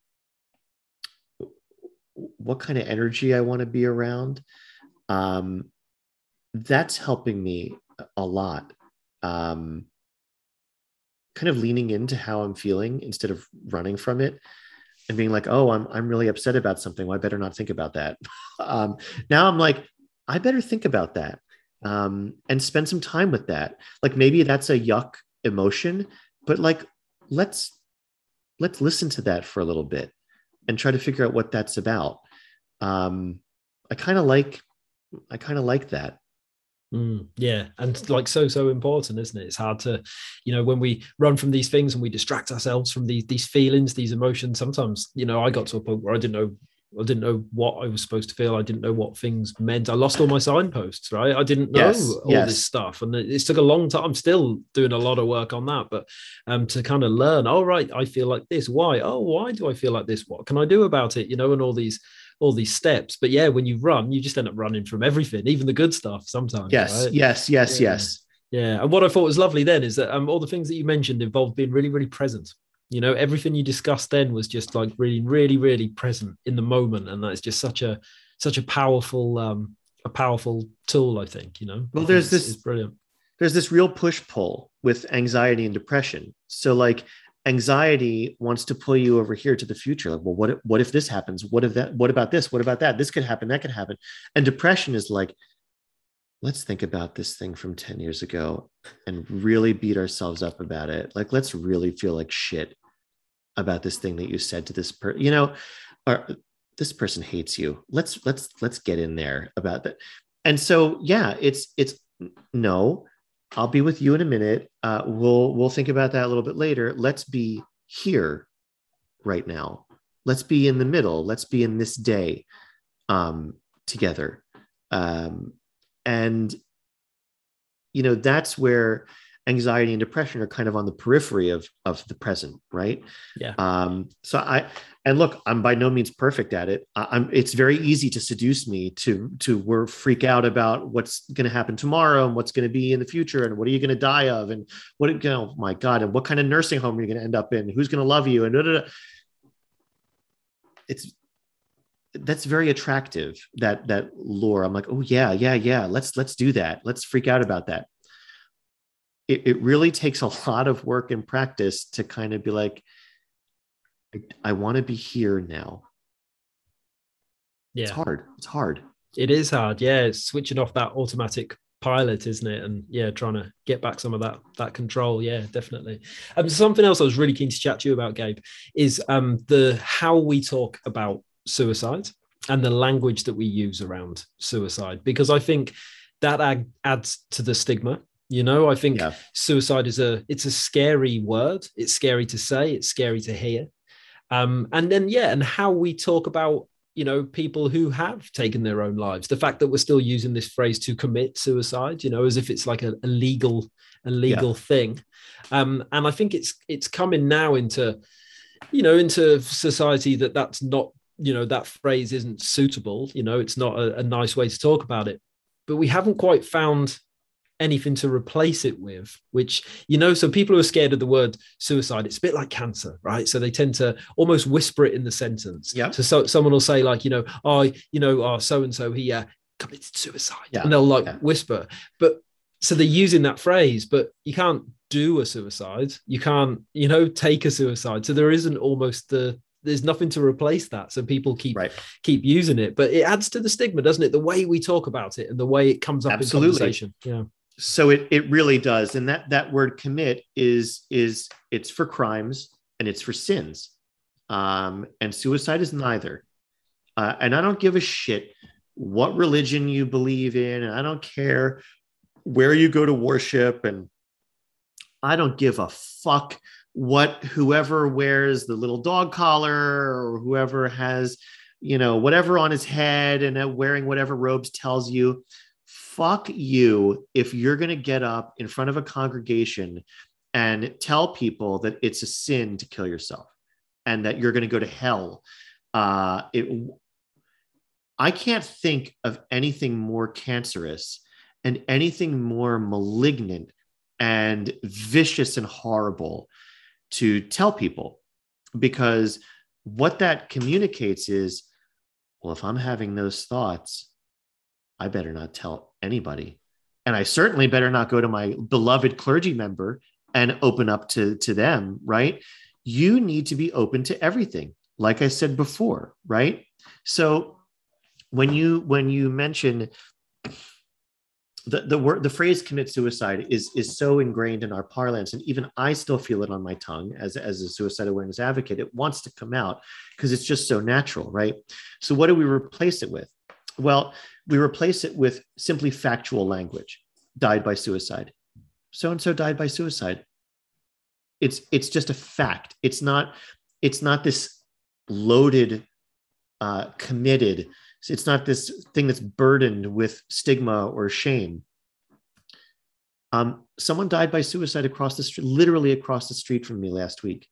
what kind of energy I want to be around. Um, that's helping me a lot. Um, kind of leaning into how I'm feeling instead of running from it and being like, oh, I'm, I'm really upset about something. Well, I better not think about that. um, now I'm like, I better think about that um, and spend some time with that. Like maybe that's a yuck emotion, but like let's let's listen to that for a little bit and try to figure out what that's about um i kind of like i kind of like that Mm, yeah, and like so so important, isn't it? It's hard to, you know, when we run from these things and we distract ourselves from these these feelings, these emotions. Sometimes, you know, I got to a point where I didn't know I didn't know what I was supposed to feel. I didn't know what things meant. I lost all my signposts, right? I didn't know yes, all yes. this stuff. And it, it, took a long time. I'm still doing a lot of work on that, but um, to kind of learn, oh, right, I feel like this. Why? Oh, why do I feel like this? What can I do about it? You know, and all these all these steps. But yeah, when you run, you just end up running from everything, even the good stuff sometimes. Yes, right? yes, yes, yeah. yes. Yeah. And what I thought was lovely then is that um, all the things that you mentioned involved being really, really present you know everything you discussed then was just like really really really present in the moment and that's just such a such a powerful um a powerful tool i think you know well there's this brilliant there's this real push pull with anxiety and depression so like anxiety wants to pull you over here to the future. Like well what if, what if this happens? What if that what about this? What about that? This could happen that could happen. And depression is like let's think about this thing from 10 years ago and really beat ourselves up about it. Like let's really feel like shit about this thing that you said to this person you know or this person hates you. Let's let's let's get in there about that. And so yeah it's it's no i'll be with you in a minute. Uh, we'll we'll think about that a little bit later. Let's be here right now. Let's be in the middle. Let's be in this day um, together. Um, and you know that's where anxiety and depression are kind of on the periphery of of the present right? Yeah. Um so i and look i'm by no means perfect at it. I, am it's very easy to seduce me to to we're freak out about what's going to happen tomorrow and what's going to be in the future and what are you going to die of and what you know my god and what kind of nursing home are you going to end up in? Who's going to love you? And da, da, da. it's that's very attractive that that lore i'm like oh yeah yeah yeah let's let's do that. Let's freak out about that it, it really takes a lot of work and practice to kind of be like, I, I want to be here now. Yeah. It's hard. It's hard. It is hard. Yeah. It's switching off that automatic pilot isn't it and yeah trying to get back some of that that control yeah definitely um something else i was really keen to chat to you about gabe is um the how we talk about suicide and the language that we use around suicide because I think that adds to the stigma. You know, I think Yeah. suicide is a it's a scary word. It's scary to say. It's scary to hear. Um, and then yeah, and how we talk about you know people who have taken their own lives. The fact that we're still using this phrase to commit suicide, you know, as if it's like a, a legal a legal thing. Um, and I think it's it's coming now into you know into society that that's not you know that phrase isn't suitable. You know, it's not a, a nice way to talk about it. But we haven't quite found anything to replace it with which you know so people who are scared of the word suicide it's a bit like cancer right? So they tend to almost whisper it in the sentence. Yeah. so, so someone will say like you know oh you know oh so and so he uh, committed suicide. Yeah. and they'll like Yeah. whisper. But so they're using that phrase but you can't do a suicide. You can't you know take a suicide. So there isn't almost the there's nothing to replace that. So people keep Right. keep using it. But it adds to the stigma doesn't it? The way we talk about it and the way it comes up Absolutely. in conversation. Yeah so it it really does. And that that word commit is is it's for crimes and it's for sins. Um and suicide is neither. Uh, and i don't give a shit what religion you believe in. And i don't care where you go to worship. And i don't give a fuck what whoever wears the little dog collar or whoever has you know whatever on his head and uh, wearing whatever robes tells you fuck you if you're going to get up in front of a congregation and tell people that it's a sin to kill yourself and that you're going to go to hell. Uh, it, i can't think of anything more cancerous and anything more malignant and vicious and horrible to tell people because what that communicates is well if i'm having those thoughts i better not tell anybody. And i certainly better not go to my beloved clergy member and open up to to them right? You need to be open to everything like i said before right? So when you when you mention the the word the phrase commit suicide is is so ingrained in our parlance and even i still feel it on my tongue as as a suicide awareness advocate. It wants to come out because it's just so natural right? So what do we replace it with well we replace it with simply factual language. Died by suicide. So and so died by suicide. It's it's just a fact. It's not it's not this loaded uh committed. It's not this thing that's burdened with stigma or shame. Um someone died by suicide across the street literally across the street from me last week.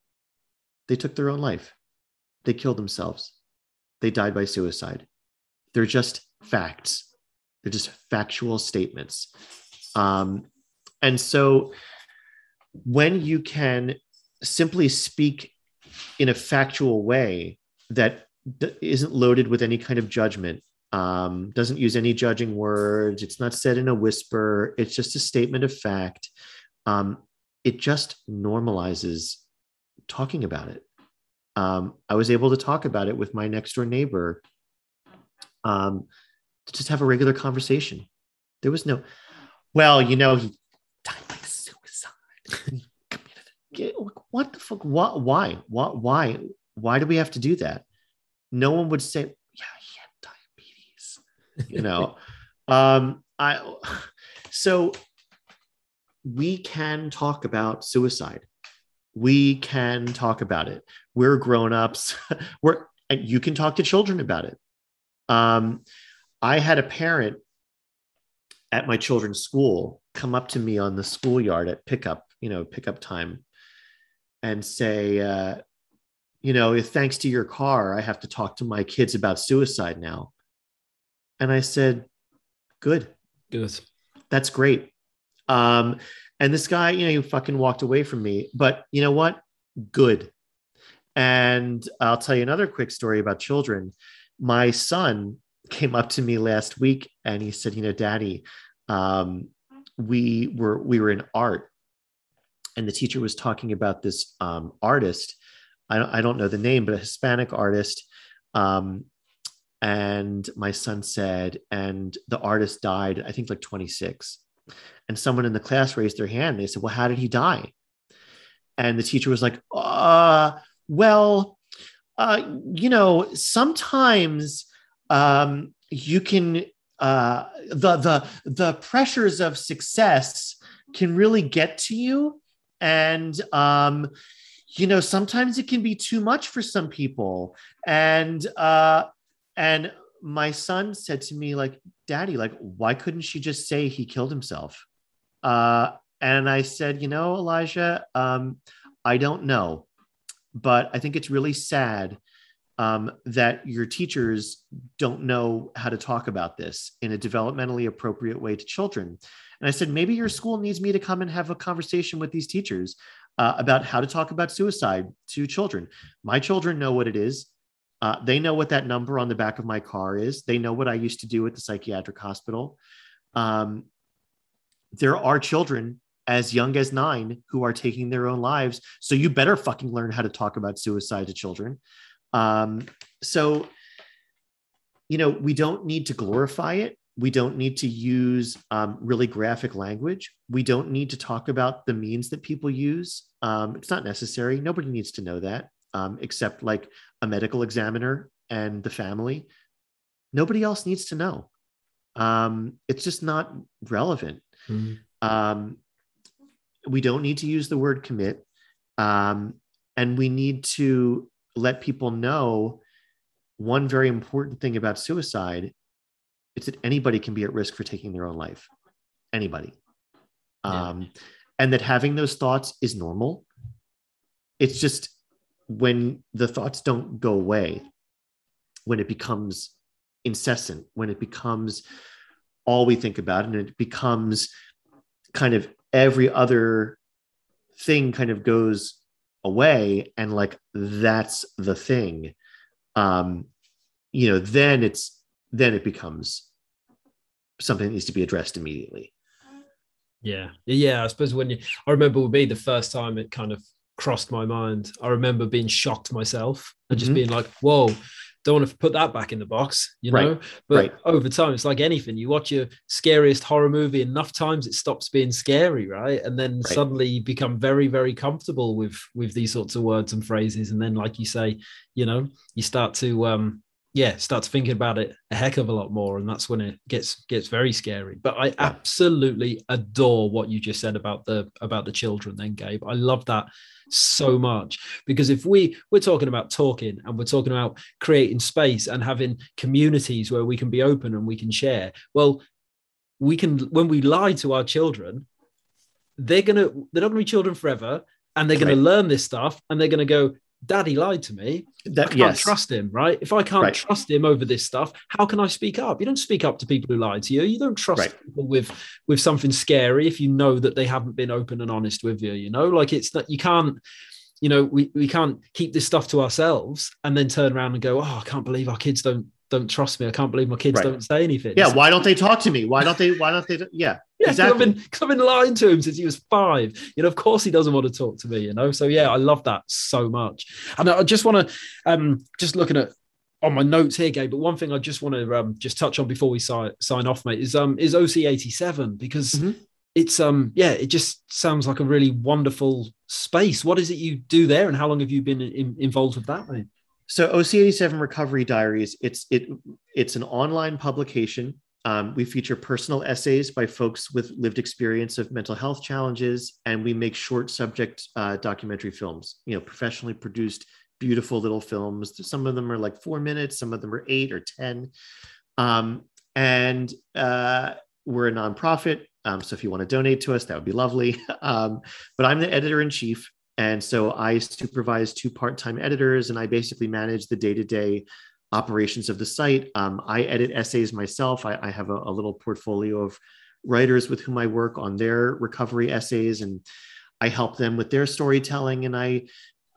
They took their own life. They killed themselves. They died by suicide they're just facts. They're just factual statements. Um, and so when you can simply speak in a factual way that d- isn't loaded with any kind of judgment um, doesn't use any judging words it's not said in a whisper it's just a statement of fact um, it just normalizes talking about it. Um, i was able to talk about it with my next door neighbor um, to just have a regular conversation. There was no well you know he died by suicide. What the fuck? What why what why why do we have to do that? No one would say yeah he had diabetes you know? Um i so we can talk about suicide. We can talk about it. We're grown-ups. We're and you can talk to children about it um i had a parent at my children's school come up to me on the schoolyard at pickup you know pickup time and say uh you know if thanks to your car i have to talk to my kids about suicide now. And i said good. Good. That's great. Um and this guy you know he fucking walked away from me but you know what? Good. And i'll tell you another quick story about children my son came up to me last week and he said you know daddy um we were we were in art. And the teacher was talking about this um artist. I don't, I don't know the name but a hispanic artist. Um and my son said and the artist died i think like 26 and someone in the class raised their hand. And they said well how did he die? And the teacher was like uh well uh, you know, sometimes um, you can uh, the the the pressures of success can really get to you, and um, you know, sometimes it can be too much for some people, and uh, and my son said to me like, "Daddy, like, why couldn't she just say he killed himself?" Uh, and I said, "You know, Elijah, um, I don't know." But I think it's really sad um, that your teachers don't know how to talk about this in a developmentally appropriate way to children. And I said, maybe your school needs me to come and have a conversation with these teachers uh, about how to talk about suicide to children. My children know what it is. Uh, they know what that number on the back of my car is. They know what I used to do at the psychiatric hospital. Um, there are children as young as nine who are taking their own lives. So you better fucking learn how to talk about suicide to children. Um, so, you know, we don't need to glorify it. We don't need to use um, really graphic language. We don't need to talk about the means that people use. Um, it's not necessary. Nobody needs to know that um, except like a medical examiner and the family. Nobody else needs to know. Um, it's just not relevant. Mm-hmm we don't need to use the word commit. Um, and we need to let people know one very important thing about suicide it's that anybody can be at risk for taking their own life anybody yeah. um, and that having those thoughts is normal it's just when the thoughts don't go away when it becomes incessant when it becomes all we think about and it becomes kind of every other thing kind of goes away and like that's the thing. Um you know then it's then it becomes something that needs to be addressed immediately. Yeah. Yeah i suppose when you i remember with me the first time it kind of crossed my mind. I remember being shocked myself and just mm-hmm. being like whoa don't want to put that back in the box, you know. Right. But right. over time, it's like anything. You watch your scariest horror movie enough times, it stops being scary, right? And then right. suddenly you become very, very comfortable with with these sorts of words and phrases. And then, like you say, you know, you start to um yeah, start to thinking about it a heck of a lot more, and that's when it gets gets very scary. But I absolutely adore what you just said about the about the children. Then, Gabe, I love that so much because if we we're talking about talking and we're talking about creating space and having communities where we can be open and we can share well we can when we lie to our children they're gonna they're not gonna be children forever and they're gonna right. learn this stuff and they're gonna go daddy lied to me that, I can't yes. trust him, right? If I can't right. trust him over this stuff, how can I speak up? You don't speak up to people who lie to you. You don't trust right. people with with something scary if you know that they haven't been open and honest with you. You know, like it's that you can't. You know, we, we can't keep this stuff to ourselves and then turn around and go, Oh, I can't believe our kids don't don't trust me. I can't believe my kids right. don't say anything. Yeah. Why don't they talk to me? Why don't they? Why don't they? Yeah. Yeah, exactly. I've been, I've been lying to him since he was five. You know, of course he doesn't want to talk to me. You know, so yeah, I love that so much. And I just want to, um, just looking at on my notes here, Gabe. But one thing I just want to um, just touch on before we si- sign off, mate, is um is OC eighty seven because mm-hmm. it's um yeah, it just sounds like a really wonderful space. What is it you do there, and how long have you been in, involved with that, mate? So OC87 Recovery Diaries, it's it it's an online publication. Um, we feature personal essays by folks with lived experience of mental health challenges, and we make short subject uh, documentary films. You know, professionally produced, beautiful little films. Some of them are like four minutes, some of them are eight or ten. Um, and uh, we're a nonprofit, um, so if you want to donate to us, that would be lovely. Um, but I'm the editor in chief, and so I supervise two part time editors and I basically manage the day to day operations of the site. Um, I edit essays myself. I, I have a, a, little portfolio of writers with whom I work on their recovery essays and I help them with their storytelling and I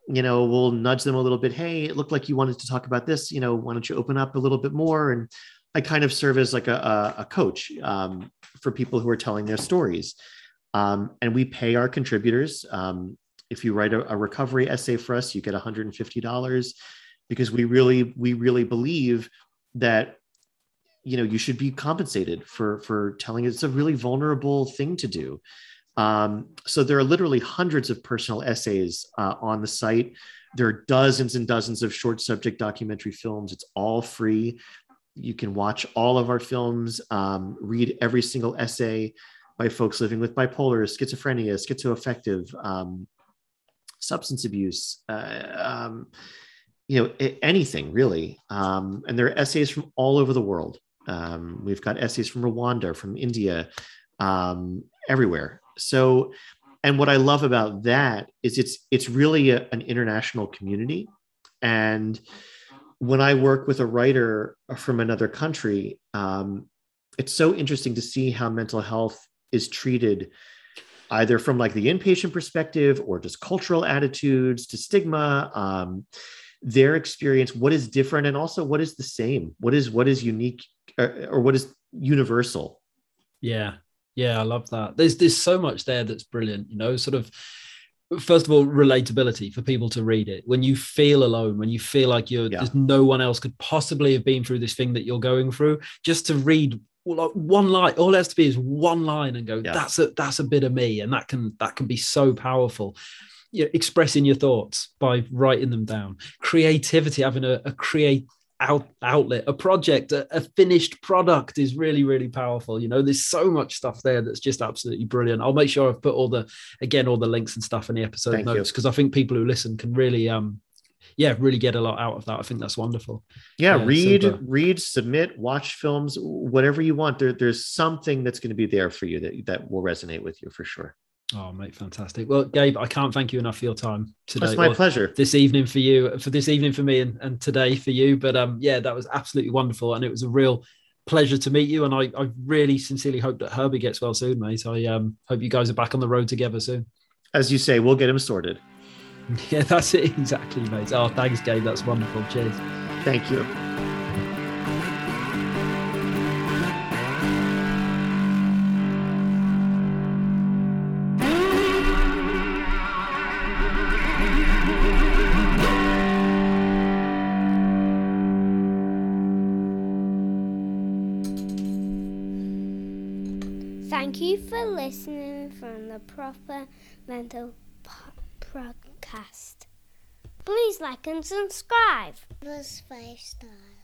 you know will nudge them a little bit hey it looked like you wanted to talk about this you know why don't you open up a little bit more and i kind of serve as like a, a coach um, for people who are telling their stories um, and we pay our contributors um, if you write a, a recovery essay for us, you get $150 because we really, we really believe that you know you should be compensated for for telling it's a really vulnerable thing to do Um, so there are literally hundreds of personal essays uh, on the site. There are dozens and dozens of short subject documentary films. It's all free. You can watch all of our films, um, read every single essay by folks living with bipolar, schizophrenia, schizoaffective, um, substance abuse, uh, um, you know, anything really. Um, and there are essays from all over the world. Um, we've got essays from Rwanda, from India, um, everywhere. So, and what I love about that is it's it's really a, an international community, and when I work with a writer from another country, um, it's so interesting to see how mental health is treated either from like the inpatient perspective or just cultural attitudes to stigma um, their experience what is different and also what is the same? What is what is unique or, or what is universal? Yeah. Yeah i love that. There's there's so much there that's brilliant you know sort of first of all relatability for people to read it. When you feel alone when you feel like you're yeah. there's no one else could possibly have been through this thing that you're going through just to read like one line all it has to be is one line and go yeah. that's a that's a bit of me and that can that can be so powerful you know, expressing your thoughts by writing them down creativity having a, a create out, outlet a project a, a, finished product is really really powerful you know there's so much stuff there that's just absolutely brilliant i'll make sure i've put all the again all the links and stuff in the episode Thank notes because i think people who listen can really um yeah, really get a lot out of that. I think that's wonderful. Yeah, yeah read, super. read, submit, watch films, whatever you want. There, there's something that's going to be there for you that, that will resonate with you for sure. Oh, mate, fantastic. Well, Gabe, I can't thank you enough for your time today. It's my well, pleasure. This evening for you, for this evening for me, and, and today for you. But um, yeah, that was absolutely wonderful, and it was a real pleasure to meet you. And I, I really sincerely hope that Herbie gets well soon, mate. I um, hope you guys are back on the road together soon. As you say, we'll get him sorted. Yeah, that's it exactly, mate. Oh, thanks, Gabe. That's wonderful. Cheers. Thank you. Listening from the proper mental podcast. Please like and subscribe. Plus five stars.